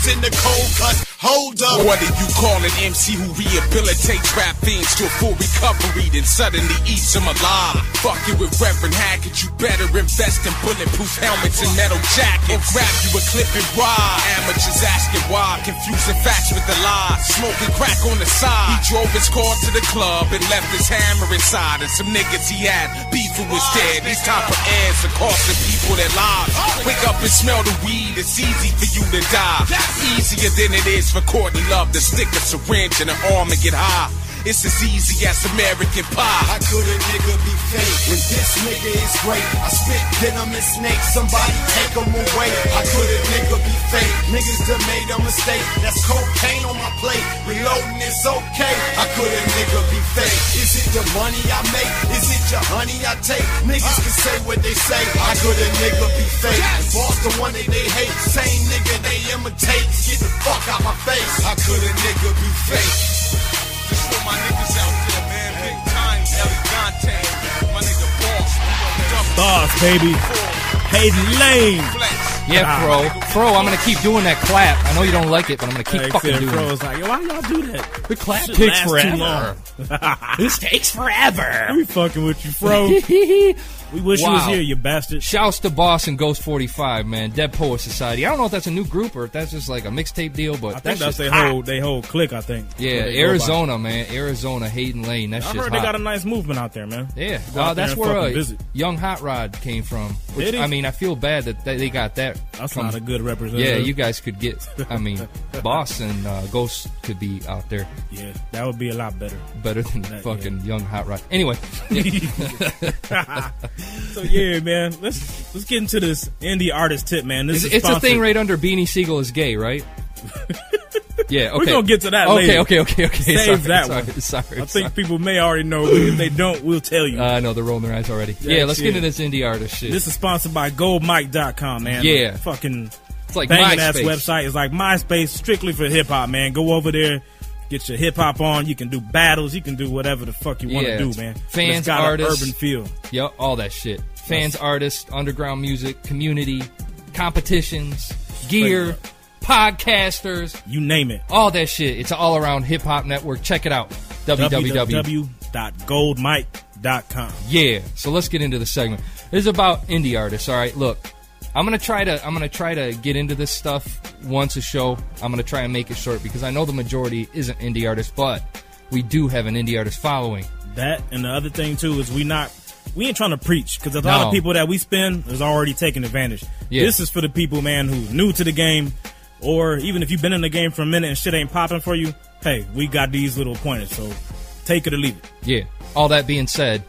In the cold cut. Hold up. What do you call an MC who rehabilitates rap fiends to a full recovery, then suddenly eats them alive? Fuck you with Reverend Hackett, you better invest in bulletproof helmets and metal jackets. Grab you a clip and ride. Amateurs asking why, confusing facts with the lies. Smoking crack on the side. He drove his car to the club and left his hammer inside. And some niggas he had beefing was dead. These type of ads are costing people their lives. Wake up and smell the weed, it's easy for you to die. Easier than it is for Courtney Love to stick a syringe in her arm and get high. It's as easy as American pie. How could a nigga be fake when this nigga is great? I spit venom and snakes, somebody take him away. How could a nigga be fake? Niggas done made a mistake. That's cocaine on my plate. Reloading is okay. How could a nigga be fake? Is it the money I make? Is it your honey I take? Niggas can say what they say. How could a nigga be fake? The boss, the one that they hate. Same nigga they imitate. Get the fuck out my face. How could a nigga be fake? Just for my niggas out there, man. Big time, Ellie Dante. My nigga Boss. Boss, baby. Hayden Lane. Yeah, Ah. Fro. Fro, I'm gonna keep doing that clap. I know you don't like it, but I'm gonna keep fucking doing Fro it. was like, yo, why y'all do that? The clap Shit takes lasts too forever. long. this takes forever. We fucking with you, Fro. we wish you was here, you bastard. Shouts to Boss and Ghost 45, man. Dead Poet Society. I don't know if that's a new group or if that's just like a mixtape deal, but I think that's, that's their whole they whole clique. I think. Yeah, They go by. Arizona, man. Arizona, Hayden Lane. That I heard hot. they got a nice movement out there, man. Yeah, uh, that's where uh. Young Hot Rod came from. Which, Did he? I mean, I feel bad that they got that. That's from- not a good representative. Yeah, you guys could get. I mean, Boss and uh, Ghost could be out there Yeah, that would be a lot better. better than That- fucking Young Hot Rod. Anyway, so yeah, man, let's let's get into this indie artist tip, man. This it's, is it's a thing right under Beanie Sigel is gay, right? yeah, okay. We're gonna get to that okay, later. Okay, okay, okay, Save sorry, that sorry, one. Sorry, I think sorry. people may already know, but if they don't, we'll tell you. Uh, know they're rolling their eyes already. Yeah, Yeah, let's get into this indie artist shit. This is sponsored by GoldMike.com, man. Yeah. fucking It's like banging ass website. It's like MySpace, strictly for hip hop, man. Go over there. Get your hip hop on. You can do battles. You can do whatever the fuck you want to Yeah, do, man. Fans, it's got artists. an urban feel. Yep, all that shit. Fans, artists, underground music, community, competitions, gear, podcasters, You name it. all that shit. It's an all around hip hop network. Check it out. www. www.goldmike.com. Yeah. So let's get into the segment. This is about indie artists. All right. Look, I'm gonna try to I'm gonna try to get into this stuff once a show. I'm gonna try and make it short because I know the majority isn't indie artists, but we do have an indie artist following. That and the other thing too is we not we ain't trying to preach because a lot of people that we spend is already taking advantage. Yeah. This is for the people, man, who's new to the game, or even if you've been in the game for a minute and shit ain't popping for you. Hey, we got these little pointers, so take it or leave it. Yeah. All that being said,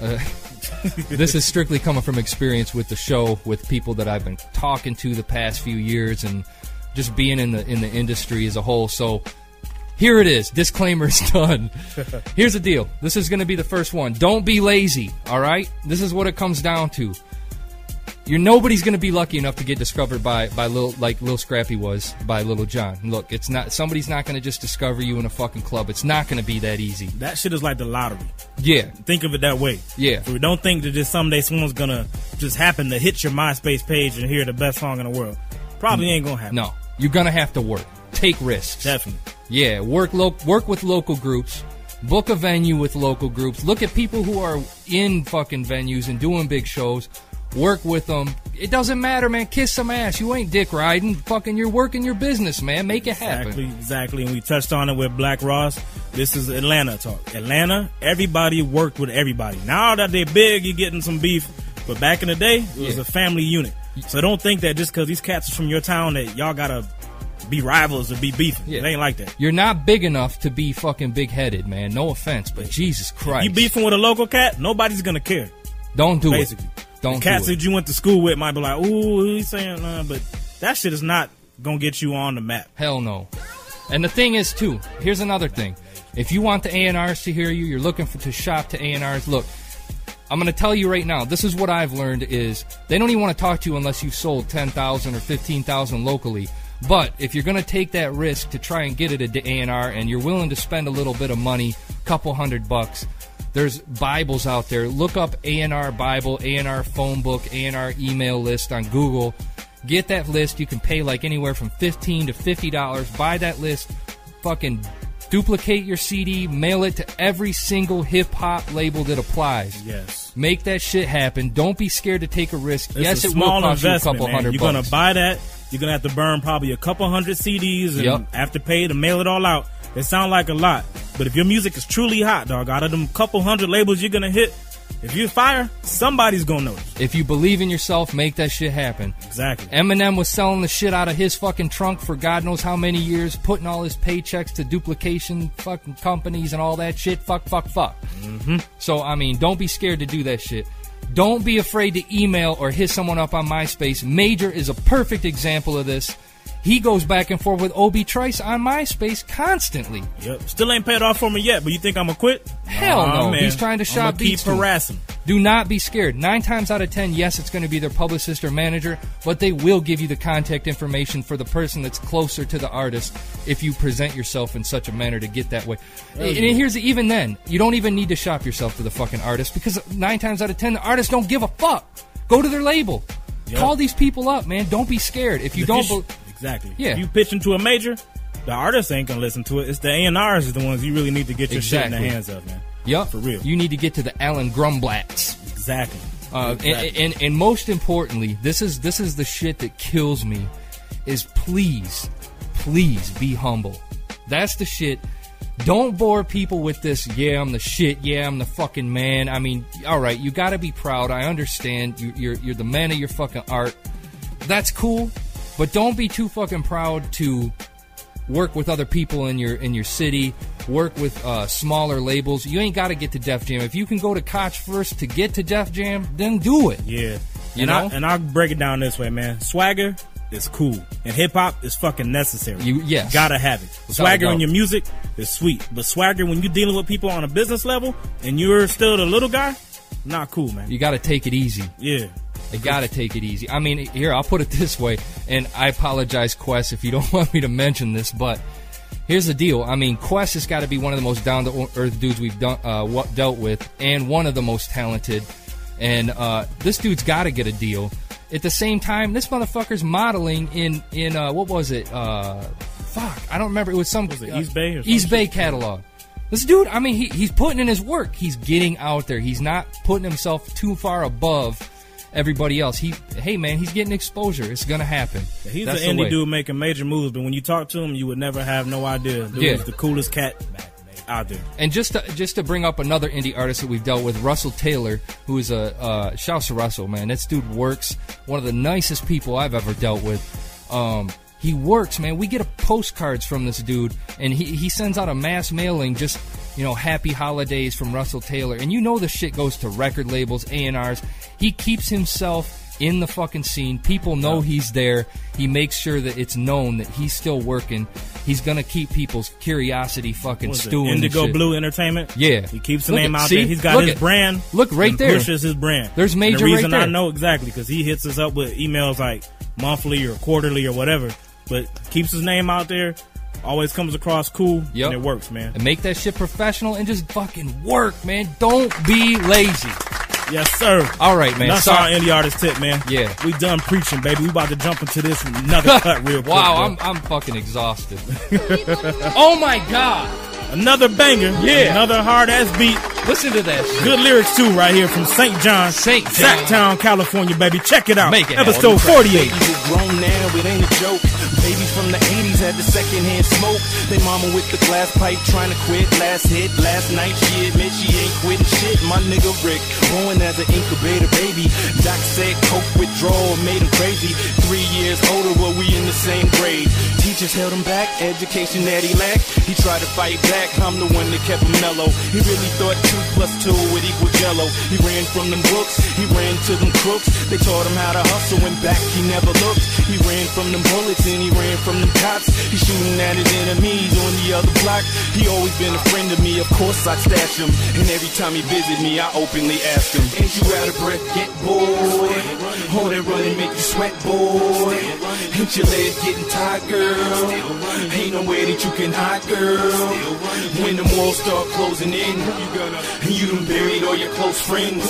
uh, this is strictly coming from experience with the show, with people that I've been talking to the past few years, and just being in the in the industry as a whole. So here it is. Disclaimer is done. Here's the deal. This is going to be the first one. Don't be lazy. All right. This is what it comes down to. You're nobody's going to be lucky enough to get discovered by by little like Lil Scrappy was by Lil Jon. Look, it's not somebody's not going to just discover you in a fucking club. It's not going to be that easy. That shit is like the lottery. Yeah. Think of it that way. Yeah. So don't think that just someday someone's gonna just happen to hit your MySpace page and hear the best song in the world. Probably mm. ain't gonna happen. No, you're gonna have to work. Take risks. Definitely. Yeah, work lo- work with local groups. Book a venue with local groups. Look at people who are in fucking venues and doing big shows. Work with them. It doesn't matter, man. Kiss some ass. You ain't dick riding. Fucking, you're working your business, man. Make it happen. Exactly, exactly. And we touched on it with Black Ross. This is Atlanta talk. Atlanta, everybody worked with everybody. Now that they're big, you're getting some beef. But back in the day, it was Yeah. a family unit. So don't think that just because these cats are from your town that y'all gotta be rivals or be beefing. It ain't like that. You're not big enough to be fucking big headed, man. No offense, but Jesus Christ. You beefing with a local cat, nobody's gonna care. Don't do Basically. it. Don't the cats do it. that you went to school with might be like, ooh, he's saying, uh, but that shit is not gonna get you on the map. Hell no. And the thing is, too, here's another thing. If you want the A&Rs to hear you, you're looking for to shop to A&Rs, look, I'm going to tell you right now, this is what I've learned is they don't even want to talk to you unless you've sold 10,000 or 15,000 locally. But if you're going to take that risk to try and get it at A&R and you're willing to spend a little bit of money, couple hundred bucks, there's Bibles out there. Look up A&R Bible, A&R phone book, A&R email list on Google. Get that list. You can pay like anywhere from 15 to $50. Buy that list. Fucking duplicate your CD, mail it to every single hip hop label that applies. Yes. Make that shit happen. Don't be scared to take a risk. It's yes, a it small will cost you a couple man. hundred You're bucks. gonna buy that. You're gonna have to burn probably a couple hundred CDs and Yep. have to pay to mail it all out. It sound like a lot, but if your music is truly hot, dog, out of them couple hundred labels you're gonna hit, if you fire, somebody's gonna notice. If you believe in yourself, make that shit happen. Exactly. Eminem was selling the shit out of his fucking trunk for God knows how many years, putting all his paychecks to duplication fucking companies and all that shit. Fuck, fuck, fuck. Mm-hmm. So, I mean, don't be scared to do that shit. Don't be afraid to email or hit someone up on MySpace. Major is a perfect example of this. He goes back and forth with Obi Trice on MySpace constantly. Yep. Still ain't paid off for me yet, but you think I'm gonna quit? Hell no. man. He's trying to shop keep beats. to him. harassing. Do not be scared. Nine times out of ten, yes, it's going to be their publicist or manager, but they will give you the contact information for the person that's closer to the artist if you present yourself in such a manner to get that way. And here's even then, you don't even need to shop yourself to the fucking artist because nine times out of ten, the artists don't give a fuck. Go to their label. Yep. Call these people up, man. Don't be scared. If you don't, exactly. Yeah. If you pitch into a major, the artists ain't gonna listen to it. It's the A and R's is the ones you really need to get your shit in the hands of, man. Yup. For real. You need to get to the Alan Grumblatts. Exactly. Uh, Exactly. and, and and most importantly, this is this is the shit that kills me. Is please, please be humble. That's the shit. Don't bore people with this. Yeah, I'm the shit. Yeah, I'm the fucking man. I mean, all right, you got to be proud. I understand. You, you're you're the man of your fucking art. That's cool, but don't be too fucking proud to work with other people in your in your city, work with uh, smaller labels. You ain't got to get to Def Jam. If you can go to Koch first to get to Def Jam, then do it. Yeah. You and know? I, and I'll break it down this way, man. Swagger is cool, and hip hop is fucking necessary. You yes. gotta have it. Swagger in your music is sweet, but swagger when you're dealing with people on a business level and you're still the little guy, not cool, man. You got to take it easy. Yeah. You got to take it easy. I mean, here I'll put it this way, and I apologize, Quest, if you don't want me to mention this, but here's the deal. I mean, Quest has got to be one of the most down to earth dudes we've done, uh, dealt with, and one of the most talented. And uh, this dude's got to get a deal. At the same time, this motherfucker's modeling in in uh, what was it? Uh, fuck, I don't remember. It was some it uh, Eastbay or Eastbay catalog. This dude, I mean, he, he's putting in his work. He's getting out there. He's not putting himself too far above everybody else. He, hey man, he's getting exposure. It's gonna happen. He's That's an the indie dude making major moves, but when you talk to him, you would never have no idea. Dude Yeah. the coolest cat out there. And just to, just to bring up another indie artist that we've dealt with, Russell Taylor, who is a uh, shouts to Russell, man. This dude works. One of the nicest people I've ever dealt with. Um, he works, man. We get a postcards from this dude, and he he sends out a mass mailing, just you know, happy holidays from Russell Taylor. And you know the shit goes to record labels, A and R's. He keeps himself in the fucking scene. People know he's there. He makes sure that it's known that he's still working. He's gonna keep people's curiosity fucking What is it, stewing. Indigo. Blue Entertainment. Yeah. he keeps the Look name at- out see? there. He's got Look his at- brand. look right and there. Pushes his brand. There's And Major The right reason I know exactly because he hits us up with emails like monthly or quarterly or whatever, but keeps his name out there. Always comes across cool, Yep. and it works, man. and make that shit professional and just fucking work, man. Don't be lazy. Yes, sir. All right, man. That's Sorry- our indie artist tip, man. Yeah. we done preaching, baby. We about to jump into this another cut real quick. wow, bro. I'm I'm fucking exhausted. oh my god. Another banger. Yeah. Another hard ass beat. Listen to that shit. Good lyrics too, right here from St. John, St. John. Sacktown, California, baby. Check it out. Make it Episode happen. 48. Babies from the 80s had the secondhand smoke. They mama with the glass pipe trying to quit. Last hit, last night, she admit she ain't quitting shit. My nigga Rick, born as an incubator baby. Doc said coke withdrawal made him crazy. Three years older, but we in the same grade. Teachers held him back, education that he lacked. He tried to fight back, I'm the one that kept him mellow. He really thought two plus two would equal jello. He ran from them books, he ran to them crooks. They taught him how to hustle and back he never looked. He ran from them bullets and he ran from them cops. He shooting at his enemies on the other block. He always been a friend of me, of course I stash him. And every time he visit me, I openly ask him, Ain't you out of breath? Get bored. All that running make you sweat, boy. Ain't your legs getting tired, girl? Ain't nowhere that you can hide, girl. When the walls start closing in, who you done buried all your close friends.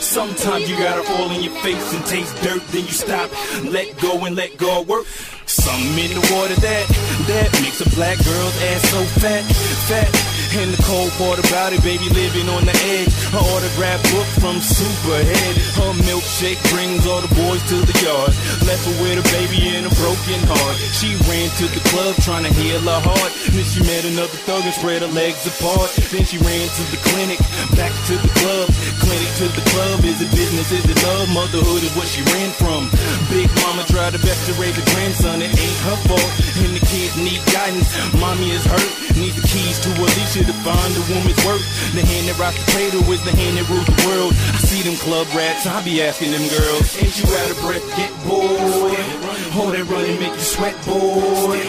Sometimes you gotta fall in your face and taste dirt, then you stop, let go and let go work. Something in the water that that makes a black girl's ass so fat, fat. And the cold part about it, baby, living on the edge. Her autograph book from Superhead. Her milkshake brings all the boys to the yard. Left her with a baby and a broken heart. She ran to the club trying to heal her heart. Then she met another thug and spread her legs apart. Then she ran to the clinic, back to the club. Clinic to the club. Is it business? Is it love? Motherhood is what she ran from. Big mama tried her best to raise a grandson. It ain't her fault. And the kids need guidance. Mommy is hurt. Need the keys to Alicia find a woman's worth. The hand that rocks the cradle is the hand that rules the world. I see them club rats. I be asking them girls, Ain't you out of breath? Get bored. All that running make you sweat, boy.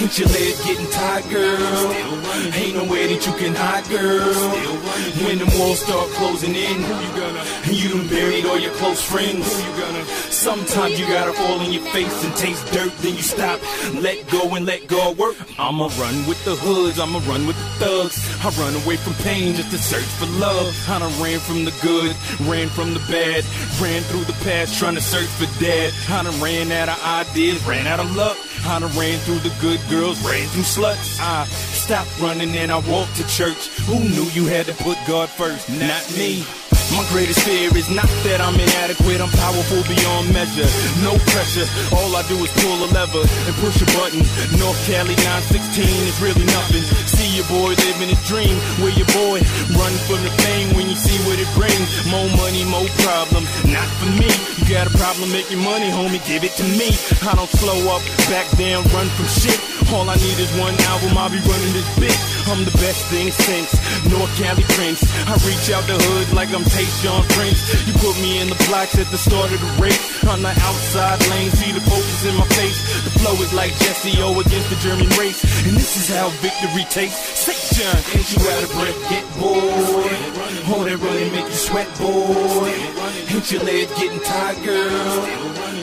Ain't your legs getting tired, girl? Ain't nowhere that you can hide, girl. When the walls start closing in, who you? Done buried all your close friends. Sometimes you gotta fall in your face and taste dirt, then you stop, let go and let go work. I'ma run with the hoods, I'ma run with the thugs. I run away from pain just to search for love. I done ran from the good, ran from the bad, ran through the past trying to search for dad. I done ran out of ideas, ran out of luck. I done ran through the good girls, ran through sluts. I stopped running and I walked to church. Who knew you had to put God first? Not me. My greatest fear is not that I'm inadequate, I'm powerful beyond measure. No pressure, all I do is pull a lever and push a button. North Cali 916 is really nothing. See your boy living his dream, where your boy run from the fame when you see what it brings. More money, more problems, not for me. You got a problem making money, homie, give it to me. I don't slow up, back down, run from shit. All I need is one album, I'll be running this bitch. I'm the best thing since North Cali Prince. I reach out the hood like I'm Tayshaun Prince. You put me in the blocks at the start of the race. On the outside lane, see the focus in my face. The flow is like Jesse O against the German race. And this is how victory tastes. St. John, ain't you out of breath? Get bored. All that running make you sweat, boy. Ain't your legs getting tired, girl?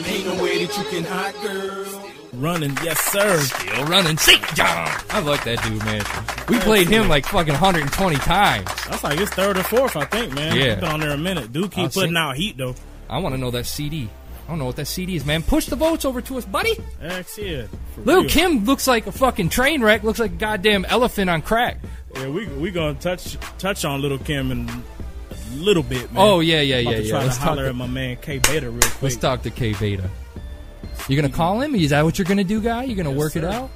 Ain't no way that you can hide, girl. Running, yes sir. Still running. St. John. Uh-huh. I like that dude, man. We played him like fucking 120 times. That's like his third or fourth, I think, man. Yeah. He's been on there a minute. Dude keep I'll putting see. out heat though. I want to know that CD. I don't know what that CD is, man. Push the votes over to us, buddy. X yeah. for Little real. Kim looks like a fucking train wreck. Looks like a goddamn elephant on crack. Yeah, we we gonna touch touch on little Kim in a little bit, man. Oh, yeah, yeah, About yeah, to yeah. Try Let's to talk holler to- at my man K Beta real quick. Let's talk to K Beta. You gonna call him? Is that what you're gonna do, guy? You're gonna Yes, work it out?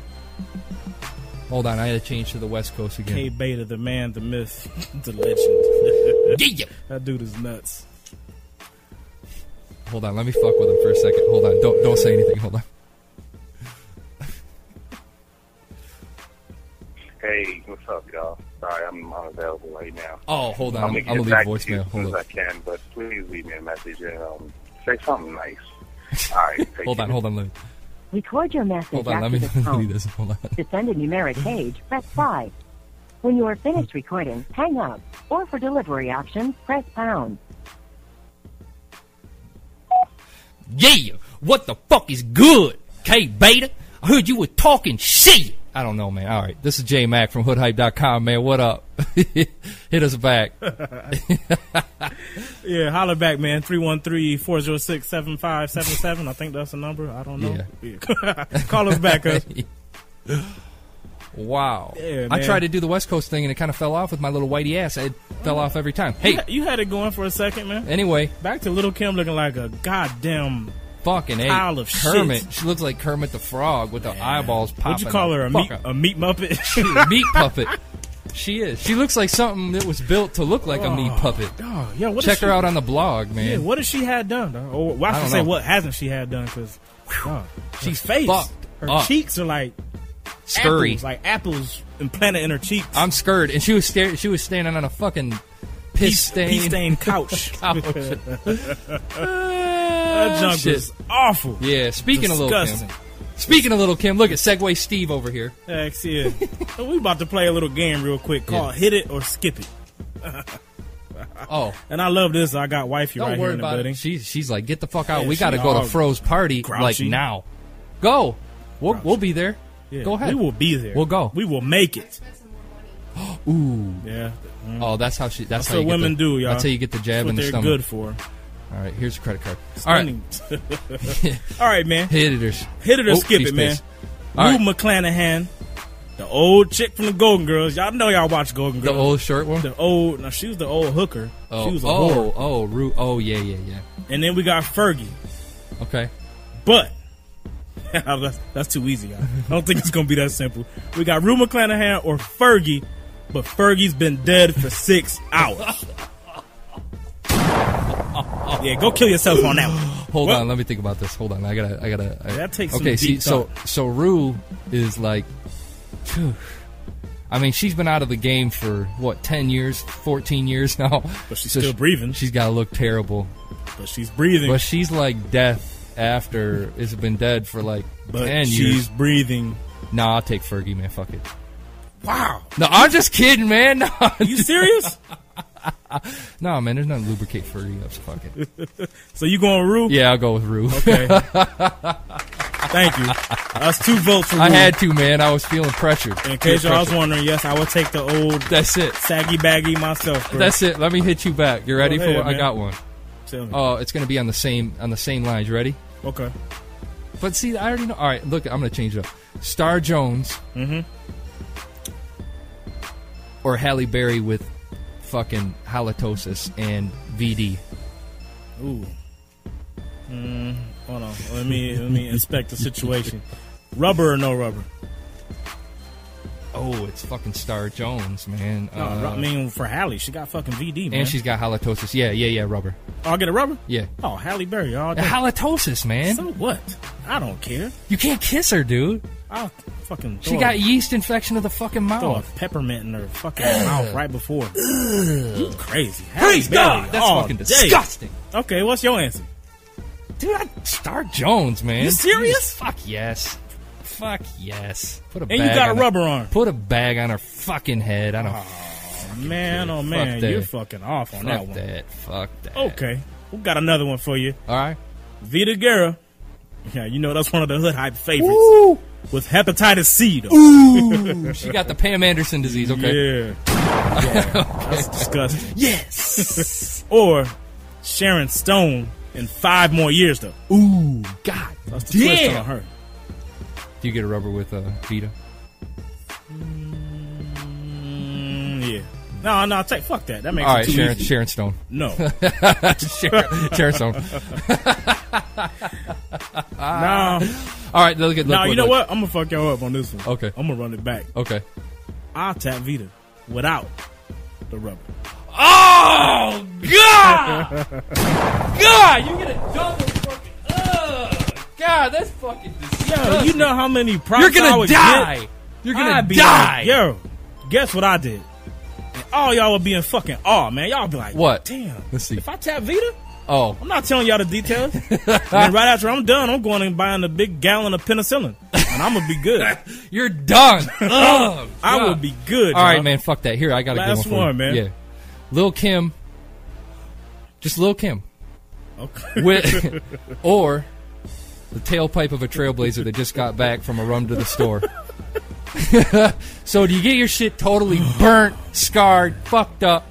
Hold on, I had to change to the West Coast again. K Beta, the man, the myth, the legend. Yeah. That dude is nuts. Hold on, let me fuck with him for a second. Hold on, don't don't say anything. Hold on. Hey, what's up, y'all? Sorry, I'm unavailable right now. Oh, hold on, I'm I'm- gonna I'm gonna leave to you voicemail. as soon Hold as on. I can, but please leave me a message and um, say something nice. All right. Hold on, hold on, let me. Record your message Hold on, after let me, the let me tone. do this. Hold on. To send a numeric page, press 5. When you are finished recording, hang up. Or for delivery options, press pound. Yeah, what the fuck is good? K Beta, I heard you were talking shit. I don't know, man. All right, this is J Mac from HoodHype.com, man. What up? Hit us back. Yeah, holler back, man. 313-406-7577. I think that's the number. I don't know. Yeah. Call us back, us. Wow. Yeah, I tried to do the West Coast thing and it kind of fell off with my little whitey ass. It fell off every time. Hey, you had it going for a second, man. anyway, Back to Little Kim looking like a goddamn fucking a pile of Kermit. shit. She looks like Kermit the Frog with the eyeballs popping. What'd you call her? A meat, a meat muppet? a meat puppet. She is. She looks like something that was built to look like a meat Oh, puppet. Oh, yeah, what Check is her out on the blog, man. Yeah, what has she had done? Dog? Or well, I I should don't say, know. what hasn't she had done? Because she's She's face, fucked her up. cheeks are like Scurry. apples, like apples implanted in her cheeks. I'm scared, and she was stare- she was standing on a fucking piss Pea- stain pea-stained couch. couch. that ah, junk shit. was awful. Yeah, speaking of little Kim. Speaking of little Kim, look at Segway Steve over here. Heck, yeah. We about to play a little game real quick called Hit It or Skip It. Oh. And I love this. I got wifey Don't right worry here in the about building. it. She's she's like, get the fuck out. Yeah, we got to go to Fro's party like now. Go. We'll we'll be there. Yeah, Go ahead. We will be there. We'll go. We will make it. Ooh. Yeah. Mm. Oh, that's how she. That's, That's how what women the, do, y'all. That's how you get the jab That's in what the they're stomach. good for. All right, here's your credit card. All right, Spending. All right, man. hit it or Hit it or Oh, skip it, man. Rue right. McClanahan, the old chick from the Golden Girls. Y'all know y'all watch Golden Girls. The old short one. The old. Now she was the old hooker. Oh, she was a oh, whore. oh, Ru- oh, yeah, yeah, yeah. And then we got Fergie. Okay. But that's, that's too easy. Y'all. I don't think it's gonna be that simple. We got Rue McClanahan or Fergie, but Fergie's been dead for six hours. yeah, go kill yourself on that one. Hold What? on, let me think about this. Hold on, I gotta, I gotta. I, That takes some okay. See, deep so thought. so Rue is like, phew. I mean, she's been out of the game for what ten years, fourteen years now. But she's So still she- breathing. She's got to look terrible, But she's breathing. but she's like death after it's been dead for like But ten she's years. breathing. Nah, I'll take Fergie, man. Fuck it. Wow. No, I'm just kidding, man. No, You serious? no, man. There's nothing to lubricate Fergie up. So fuck it. so you going Rue? Yeah, I'll go with Rue. Okay. Thank you. That's two votes for Rue. I had to, man. I was feeling pressured. In case y'all was wondering, yes, I would take the old That's it. saggy baggy myself. Bro. That's it. Let me hit you back. You ready Go for ahead, what? I got one. Oh, it's gonna be on the same on the same lines. You ready? okay. But see, I already know. All right, look, I'm gonna change it up. Star Jones Mm-hmm. Or Halle Berry with fucking halitosis and VD. Ooh. Mm, hold on. Let me let me inspect the situation. Rubber or no rubber? Oh, it's fucking Star Jones, man. No, Uh, I mean for Halle, she got fucking VD, man. and she's got halitosis. Yeah, yeah, yeah. Rubber. Oh, I'll get a rubber. Yeah. Oh, Halle Berry all day. Halitosis, man. So what? I don't care. You can't kiss her, dude. I'll fucking. She got a, yeast infection of the fucking mouth. throw a peppermint in her fucking mouth right before. You crazy? Praise God, that's fucking day. disgusting. Okay, what's your answer? Dude, I, Star Jones, man. You serious? Fuck yes. Fuck yes. Put a And you got a rubber her, on. Put a bag on her fucking head. I don't. Man, oh man, that. you're fucking off on fuck that one. that. Fuck that. Okay, we got another one for you. All right. Vida Guerra. Yeah, you know that's one of the hood hype favorites. Woo! With hepatitis C, though. Ooh, she got the Pam Anderson disease. Okay. Yeah. Yeah, That's disgusting. Yes. Or Sharon Stone in five more years, though. Ooh, God. That's the twist Damn. on her. Do you get a rubber with uh, Vida? No, no, take fuck that. That makes All it too Sharon, easy. Sharon Stone. No. Sharon, Sharon Stone. Nah. All right, look at. Nah, you look, know look. what? I'm gonna fuck y'all up on this one. Okay. I'm gonna run it back. Okay. I'll tap Vida without the rubber. Oh God! God, you get a double fucking. Ugh. God, that's fucking disgusting. Yo, you know how many props You're gonna I would die. Get? You're gonna die. Like, Yo, guess what I did? And all y'all would be in fucking awe, man. Y'all be like, What? Damn. Let's see. If I tap Vida, Oh, I'm not telling y'all the details. and then right after I'm done, I'm going and buying a big gallon of penicillin, and I'm gonna be good. you're done. Ugh, I God. will be good. All right, y'all. man. Fuck that. Here, I got a Last good one, for one, man. Yeah, Lil Kim. Just Lil Kim, Okay. with or the tailpipe of a trailblazer that just got back from a run to the store. so do you get your shit totally burnt, scarred, fucked up,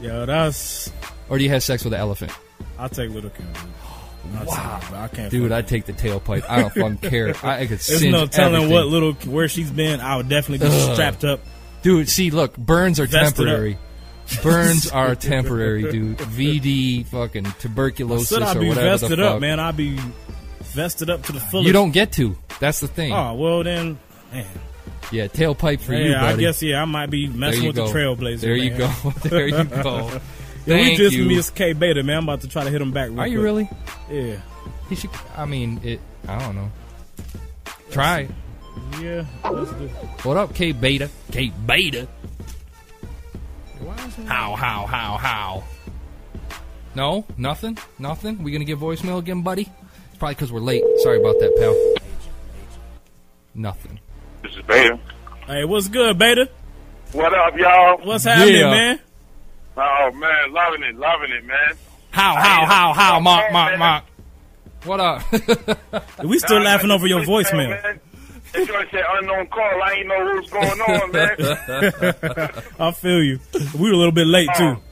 Yo, that's. or do you have sex with an elephant? I'll take Little Kim. Dude. I'll Wow. take it, but I can't. Dude, fuck I'd take the tailpipe. I don't fucking care. I, I could There's singe no telling everything. what little where she's been. I would definitely be Ugh. strapped up. Dude, see, look, burns are Vested temporary. Burns are temporary, dude. VD, fucking I tuberculosis said I'd or be whatever the vested fuck. up, man. I'd be vested up to the fullest. You don't get to. That's the thing. Oh well, then, man. Yeah, tailpipe for yeah, you, buddy. Yeah, I guess yeah, I might be messing with go. the Trailblazer. There you man. go. There you go. Yeah, we just you. missed K Beta, man. I'm about to try to hit him back. Real Are you really? Yeah. He should. I mean, it. I don't know. Try. Yeah. Let's. What up, K Beta? K Beta. How? How? How? How? No, nothing, nothing. We gonna get voicemail again, buddy? It's probably because we're late. Sorry about that, pal. Nothing. This is Beta. Hey, what's good, Beta? What up, y'all? What's happening, Yeah. man? Oh man, loving it, loving it, man. How? How? How? How? Mark, Mark, Mark. What up? We still Nah, laughing over your this voicemail. man. They trying to say unknown call. I ain't know what's going on, man. I feel you. We were a little bit late too. Oh.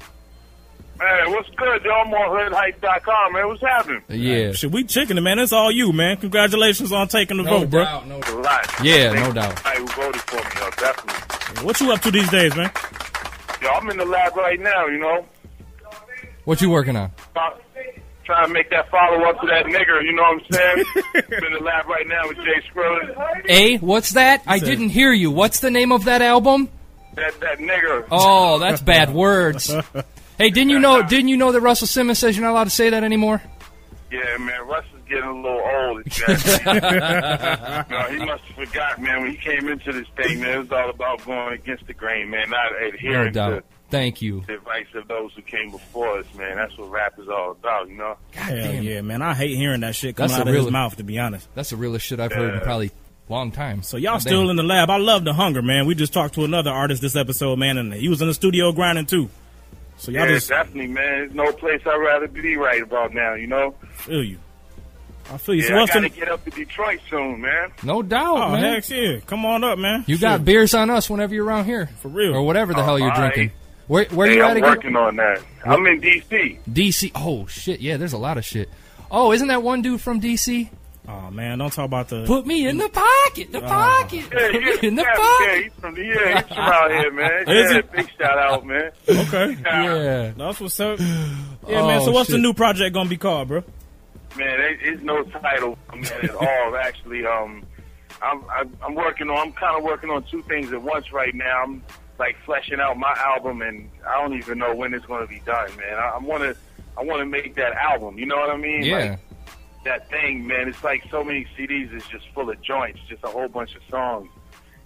Man, what's good, y'all? I'm on hoodhype.com, man. What's happening? yeah. Shit, we chicking it, man. It's all you, man. Congratulations on taking the No vote, bro. No doubt. No A lot. Yeah, Thanks no doubt. everybody who voted for me, yo, definitely. What you up to these days, man? Yo, I'm in the lab right now, you know, What you working on? trying to make that follow up to that nigger. You know what I'm saying? I'm in the lab right now with Jay Skrillex. A, what's that? I didn't hear you. What's the name of that album? That that nigger. Oh, that's bad words. Hey, didn't you know? Didn't you know that Russell Simmons says you're not allowed to say that anymore? Yeah, man, Russ is getting a little old. No, he must have forgot, man. When he came into this thing, man, it was all about going against the grain, man, not No adhering doubt. to Thank you. the advice of those who came before us, man. That's what rap is all about, you know. Hell damn. yeah, man. I hate hearing that shit coming out a of his mouth, to be honest. That's the realest shit I've heard in probably a long time. So y'all God still damn. in the lab. I love the hunger, man. We just talked to another artist this episode, man, and he was in the studio grinding too. So y'all yeah, just definitely, man. There's no place I'd rather be right about now, you know. feel you. I feel you. so Yeah, I what's gotta the? get up to Detroit soon, man. No doubt, Oh man. heck yeah! Come on up, man. You got Shit, beers on us whenever you're around here, for real. or whatever the Oh, hell you're all drinking. Where where hey, you at I'm again? working on that. I'm in D.C. DC. Oh shit, yeah. There's a lot of shit. Oh, isn't that one dude from DC? Oh man, don't talk about the. Put me in the pocket, the pocket. Yeah, Put me yeah, in the yeah, pocket. yeah, he's from, yeah, he's from out here, man. Is yeah, he? big shout out, man. Okay, Yeah. that's what's up. Yeah, man. Oh, So what's the new project gonna be called, bro? Man, it, it's no title, man, at all. Actually, um, I'm I'm, I'm working on. I'm kind of working on two things at once right now. I'm like fleshing out my album, and I don't even know when it's going to be done, man. I, I want to I want to make that album. You know what I mean? Yeah. Like, that thing, man. It's like so many CDs is just full of joints, just a whole bunch of songs,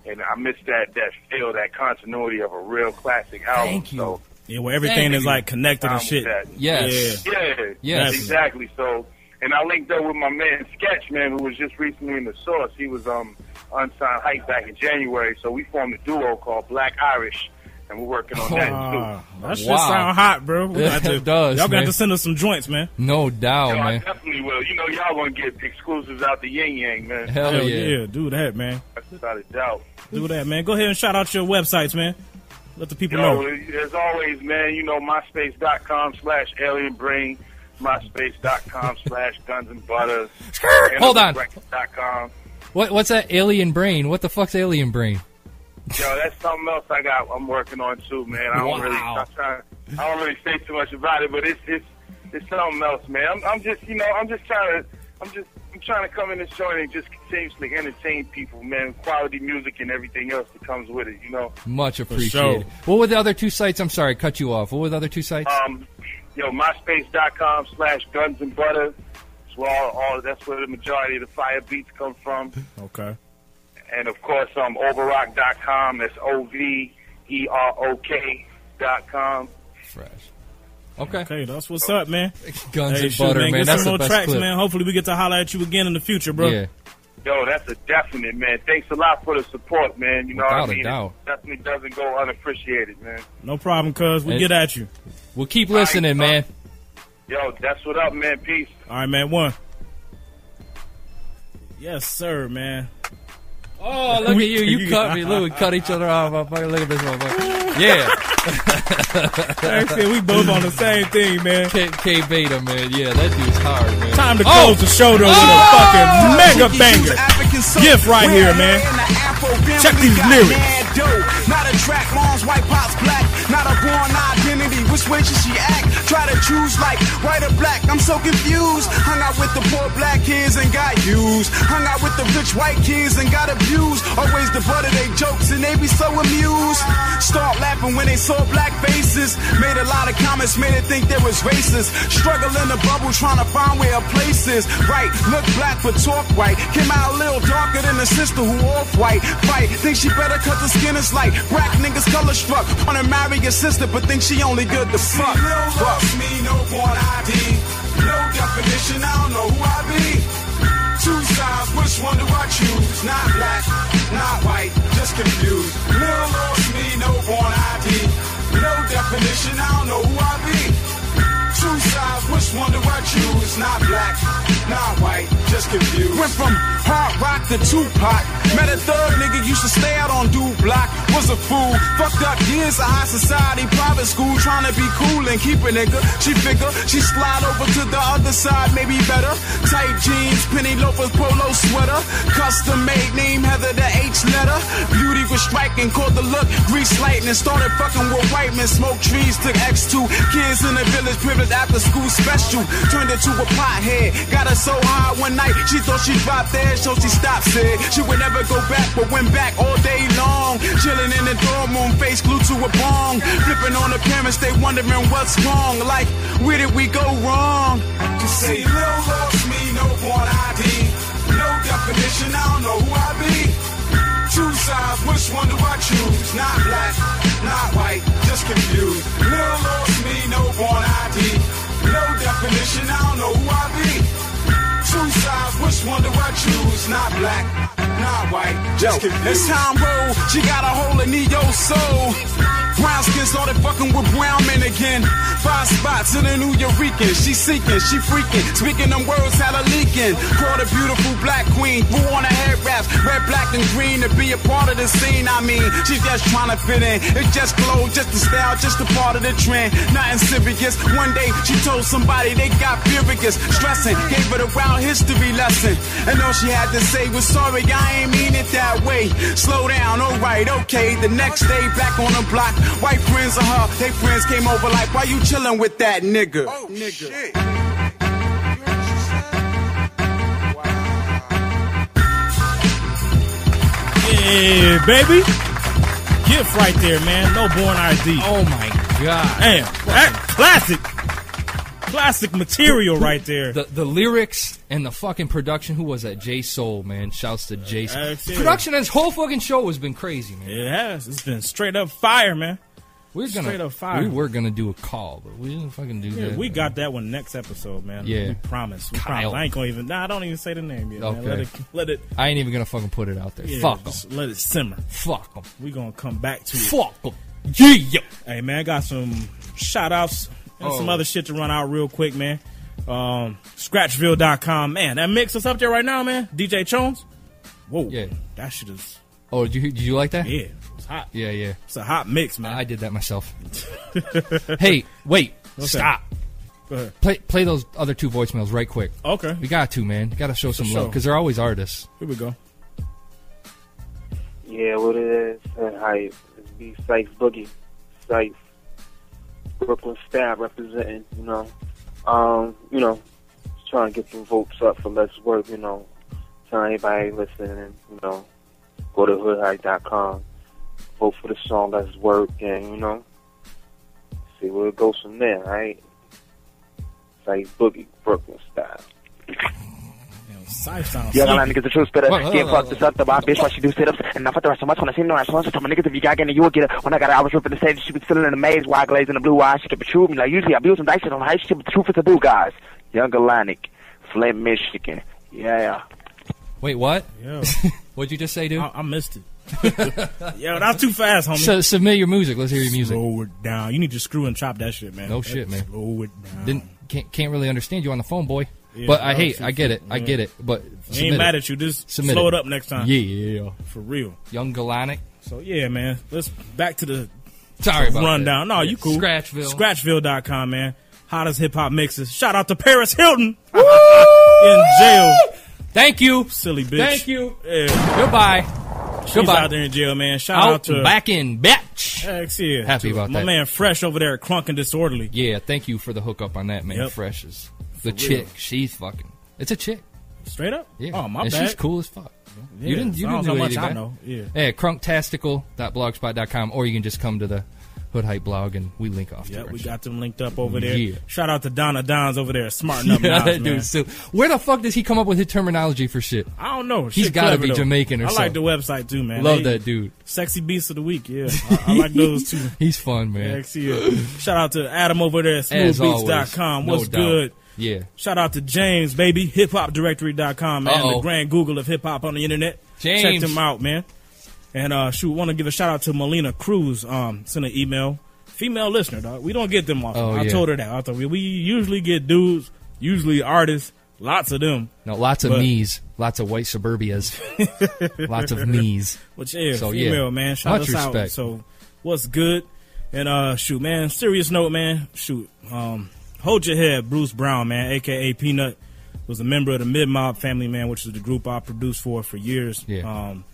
and I miss that that feel, that continuity of a real classic album. Thank you. So, Yeah, where everything Thank is you. like connected and shit. that. Yes. Yeah. yeah, Yes. exactly. So, and I linked up with my man Sketch, man, who was just recently in the Source. He was um unsigned hype back in January, so we formed a duo called Black Irish, and we're working on that Ah, too. that shit Wow. sound hot, bro. We got to, It does, Y'all got to send us some joints, man. No doubt, Yo, I man. definitely will. You know, y'all gonna get exclusives out the yin yang, man. Hell, Hell yeah. yeah, do that, man. That's without a doubt. Do that, man. Go ahead and shout out your websites, man. Let the people Yo, know. as always, man, you know, myspace.com slash alien brain, myspace.com slash guns and butter. Hold on. com. What what's that alien brain? What the fuck's alien brain? Yo, that's something else I got. I'm working on too, man. I don't Wow. really, I'm trying, I don't really say too much about it, but it's it's it's something else, man. I'm, I'm just, you know, I'm just trying to, I'm just, I'm trying to come in this joint and just continuously entertain people, man. Quality music and everything else that comes with it, you know. Much sure. appreciated. What were the other two sites? I'm sorry, cut you off. What were the other two sites? Um, yo, myspace.com slash guns and butter. That's where all, all that's where the majority of the fire beats come from. Okay. And of course, um, overrock.com. That's O V E R O K dot com. Fresh. Okay. Okay, that's what's up, man. Guns Hey, and shoot, butter, man. man. Get That's some the more best tracks, clip. man. Hopefully, we get to holler at you again in the future, bro. Yeah. Yo, that's a definite, man. Thanks a lot for the support, man. You know Without what a I mean? doubt. It definitely doesn't go unappreciated, man. No problem, cuz. We And- get at you. We'll keep listening, All right, man. Yo, that's what up, man. Peace. All right, man. One. Yes, sir, man. Oh, look at you. You cut me. Look, we cut each other off. motherfucker. Look at this motherfucker. Yeah. Like I we both on the same thing, man. K, K Beta, man. Yeah, that dude's hard, man. Time to Oh! close the show though with a oh! fucking mega banger gift right here, man. Check these lyrics. Not a track, mom's white pops black. Not a born persuasion she act. Try to choose like white or black. I'm so confused. Hung out with the poor black kids and got used. Hung out with the rich white kids and got abused. Always the butt of they jokes and they be so amused. Start laughing when they saw black faces. Made a lot of comments, made it think there was racist. Struggle in the bubble trying to find where a place is. Right, look black but talk white. Came out a little darker than the sister who off white. Fight, think she better cause the skin is light. Black niggas color struck. Wanna marry your sister but think she only good to fuck. No lost me, no born ID. No definition, I don't know who I be. Two sides, which one do I choose? Not black, not white, just confused. Little lost me, no born ID. No definition, I don't know who I be. Two sides, which one do I choose? Not black, not white, just confused. Went from hard rock to Tupac. Met a third nigga, used to stay out on Dude Block. Was a fool. Fucked up years of high society, private school, trying to be cool and keep a nigga. She figure she slide over to the other side, maybe better. Tight jeans, penny loafers, polo sweater. Custom made name, Heather the H letter. Beauty was striking, caught the look, grease lightning. Started fucking with white men, smoked trees, took X2. Kids in the village, privileged after school special. Turned into a pothead. Got her so high one night, she thought she'd drop dead, so she stopped, it. she would never go back, but went back all day long. Chilling in the dorm room, face glued to a bong. Flipping on the parents, they wondering what's wrong. Like, where did we go wrong? You see, little lost me, no born ID. No definition, I don't know who I be. Two sides, which one do I choose? Not black, not white, just confused. Little lost me, no born ID. No definition, I don't know who I be. Two sides, which one do I choose? Not black, not white, just confused. As time roll, she got a hole in Neo soul. Brown skin started fucking with brown men again. Five spots in the Nuyorican. She seeking, she freaking. Speaking them words, had leaking. Caught a beautiful black queen who on her head wraps, red, black, and green to be a part of the scene. I mean, she's just trying to fit in. It's just clothes, just the style, just a part of the trend. Nothing serious. One day she told somebody they got furious, stressing. Gave her the round history lesson, and all she had to say was sorry, I ain't mean it that way. Slow down, alright, okay. The next day, back on the block, white friends of her, they friends came over like, why you chilling with that nigga? Oh, nigga. Yeah, baby. Gift right there, man. No born ID. Oh my god. Damn, that classic, classic material right there. The the lyrics and the fucking production. Who was that? J Soul, man. Shouts to J Soul. Production on this whole fucking show has been crazy, man. It has. It's been straight up fire, man. We're gonna straight up fire. we were gonna do a call, but we didn't fucking do Yeah, that. we got that one next episode, man. Yeah. we promise. We Kyle. promise. I ain't gonna even. Nah, I don't even say the name yet. Man. Okay. Let it. Let it. I ain't even gonna fucking put it out there. Yeah, Fuck 'em. just Let it simmer. Fuck them. We gonna come back to it. Fuck 'em. Yeah. Hey man, I got some shout outs and some Oh. other shit to run out real quick, man. Um, Scratchville.com, man. That mix is up there right now, man. DJ Jones. Whoa. Yeah. That shit is. Oh, did you did you like that? Yeah. It's hot. Yeah, yeah. It's a hot mix, man. I did that myself. hey, wait. What's stop. Go. Play play those other two voicemails right quick. Okay. We got to, man. Got to show some For love because they're always artists. Here we go. Yeah, what it is, uh, hype. It's B Sife Boogie. Sife. Brooklyn Stab representing, you know. Um, you know, just trying to get some votes up for Let's Work, you know. Telling everybody listening, you know, go to hoodhype.com. Vote for the song Let's Work and, you know, see where it goes from there, right? Sife Boogie, Brooklyn Style. Side sounds. Yeah, sleepy. man, niggas the truth spitter. What? Yeah, fuck this up, the bitch, why she do sit ups. And I fuck the rest so much when I see no response. So tell my niggas if you got any, you will get it. When I got her, I was ripping the stage, she was still in the maze, wide glaze in the blue eyes. She kept it true me like usually I build some dice shit on high shit, but the truth is I do, guys. Young Atlantic, Flint, Michigan. Yeah. Wait, what? Yo. What'd you just say, dude? I, I missed it. Yo, that's too fast, homie. So, submit your music. Let's hear your music. Slow it down. You need to screw and chop that shit, man. No shit, man. Slow it down. Didn't can't, can't really understand you on the phone, boy. Yeah, but I hate. I get it. I get it. But ain't mad it. at you. Just Submit slow it up next time. Yeah, yeah, yeah. For real. Young Galanic. So yeah, man. Let's back to the Sorry about rundown. that. No, Yeah. you cool. Scratchville. Scratchville.com, man. Hottest hip hop mixes. Shout out to Paris Hilton in jail. Thank you. Silly bitch. Thank you. Goodbye. Goodbye. out there in jail, man. Shout Out out to back in, bitch. Heck yeah. Happy about my that. man Fresh over there at Crunk and Disorderly. Yeah, thank you for the hookup on that, man. Yep. Fresh is the For chick. real. She's fucking. It's a chick. Straight up? Yeah. Oh, my and bad. she's cool as fuck. Yeah, you didn't. You didn't do much anything I know. Yeah. Yeah. Crunktastical.blogspot.com, or you can just come to the Hood Hype blog and we link off. To we got them linked up over there. Yeah. Shout out to Donna Dons over there, smarting up yeah, that dude's still. Where the fuck does he come up with his terminology for shit? I don't know. He's got to be though. Jamaican or I something. I like the website too, man. Love They- that dude. Sexy Beast of the Week, yeah. I, I like those too. He's fun, man. Yeah. Shout out to Adam over there at smoothbeats.com. no What's doubt. good? Yeah. Shout out to James, baby. Hiphopdirectory.com, man. Uh-oh. The grand Google of hip hop on the internet. Check James. them out, man. And uh shoot, want to give a shout out to Melina Cruz. Um, sent an email. Female listener, dog. We don't get them often. Oh, I yeah. told her that. I thought we, we usually get dudes, usually artists, lots of them. No, lots of But- me's, lots of white suburbias, lots of me's. Which yeah, So, female yeah. man. Shout Much us out. So what's good? And uh shoot, man, serious note, man. Shoot. Um hold your head, Bruce Brown, man, aka Peanut, was a member of the Mid Mob family, man, which is the group I produced for for years. Yeah. Um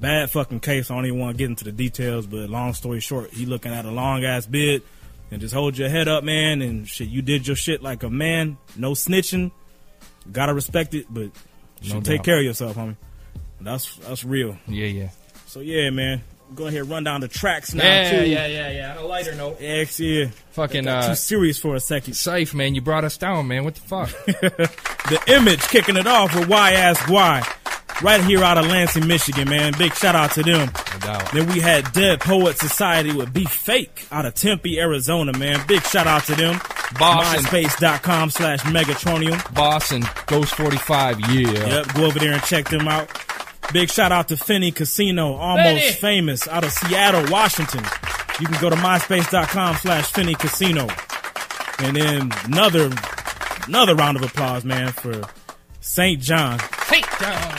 bad fucking case. I don't even want to get into the details, but long story short, he looking at a long ass bid and just hold your head up, man, and shit, you did your shit like a man, no snitching. Gotta respect it, but No should take care of yourself, homie. That's that's real. Yeah, yeah. So yeah, man. Go ahead, run down the tracks now Yeah, too. yeah, yeah, yeah. On a lighter note, X, yeah. Fucking, uh, too serious for a second. Safe, man. You brought us down, man. What the fuck? the image kicking it off with Why Ask Why. Right here out of Lansing, Michigan, man. Big shout out to them. No doubt. Then we had Dead Poet Society with Be Fake out of Tempe, Arizona, man. Big shout out to them. Boston. MySpace.com slash Megatronium. Boston Ghost 45, yeah. Yep, go over there and check them out. Big shout out to Benny Casino, almost Benny. famous, out of Seattle, Washington. You can go to myspace.com slash Benny Casino. And then another another round of applause, man, for St. John. St. John.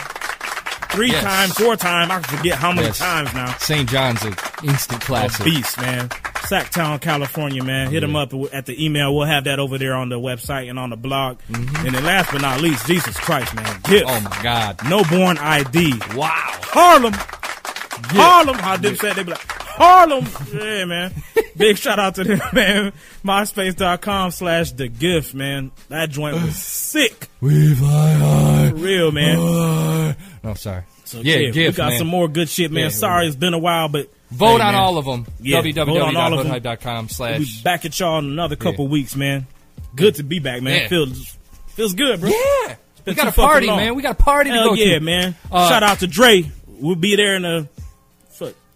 Three Yes. times, four times, I forget how many Yes. times now. St. John's an instant A classic. beast, man. Sacktown, California, man. Hit them up at the email. We'll have that over there on the website and on the blog. Mm-hmm. And then last but not least, Jesus Christ, man. Gift. Oh my God. No born ID. Wow. Harlem. Harlem. How Dip said they be like, Harlem. Yeah, man. Big shout out to them, man. MySpace.com slash the gift, man. That joint was sick. We fly high. For real, man. Oh, sorry. So, yeah, yeah, we got man. some more good shit, man. Yeah. Sorry, it's been a while, but Vote hey, on man. all of them. Yeah, vote on all of them. We'll slash. be back at y'all in another couple weeks, man. Good to be back, man. Yeah. Feels feels good, bro. Yeah. We got a party, man. We got a party to Hell go yeah, to. man. Uh, Shout out to Dre. We'll be there in a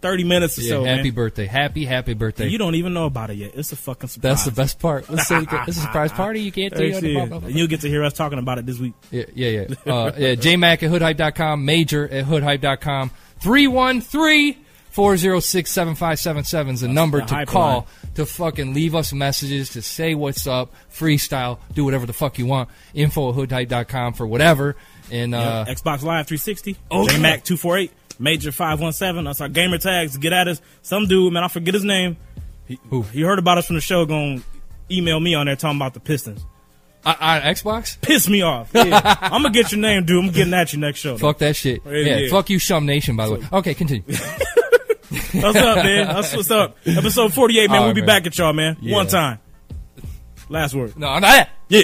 thirty minutes or Yeah, so, happy man. birthday. Happy, happy birthday. You don't even know about it yet. It's a fucking surprise. That's the best part. Let's say it's a surprise party. You can't tell. And you'll get to hear us talking about it this week. Yeah, yeah, yeah. Uh, yeah JMac at hoodhype.com, Major at hoodhype.com, 313 406 7577 is the number the to call line. to fucking leave us messages, to say what's up, freestyle, do whatever the fuck you want. Info at hoodhype.com for whatever. And, uh, Yeah, Xbox Live 360, Oh, JMac yeah. 248, Major 517. That's our gamer tags. Get at us. Some dude, man, I forget his name. He, he heard about us from the show. Going email me on there talking about the Pistons. on on Xbox? Piss me off. Yeah. I'm gonna get your name, dude. I'm getting at you next show. Fuck that shit. Yeah, Yeah, yeah. fuck you, Shum Nation, by the way. Okay, continue. What's up, man? That's what's up. Episode 48, man. All we'll right, be man. back at y'all, man. One time. Last word. No, I'm not that. Yeah.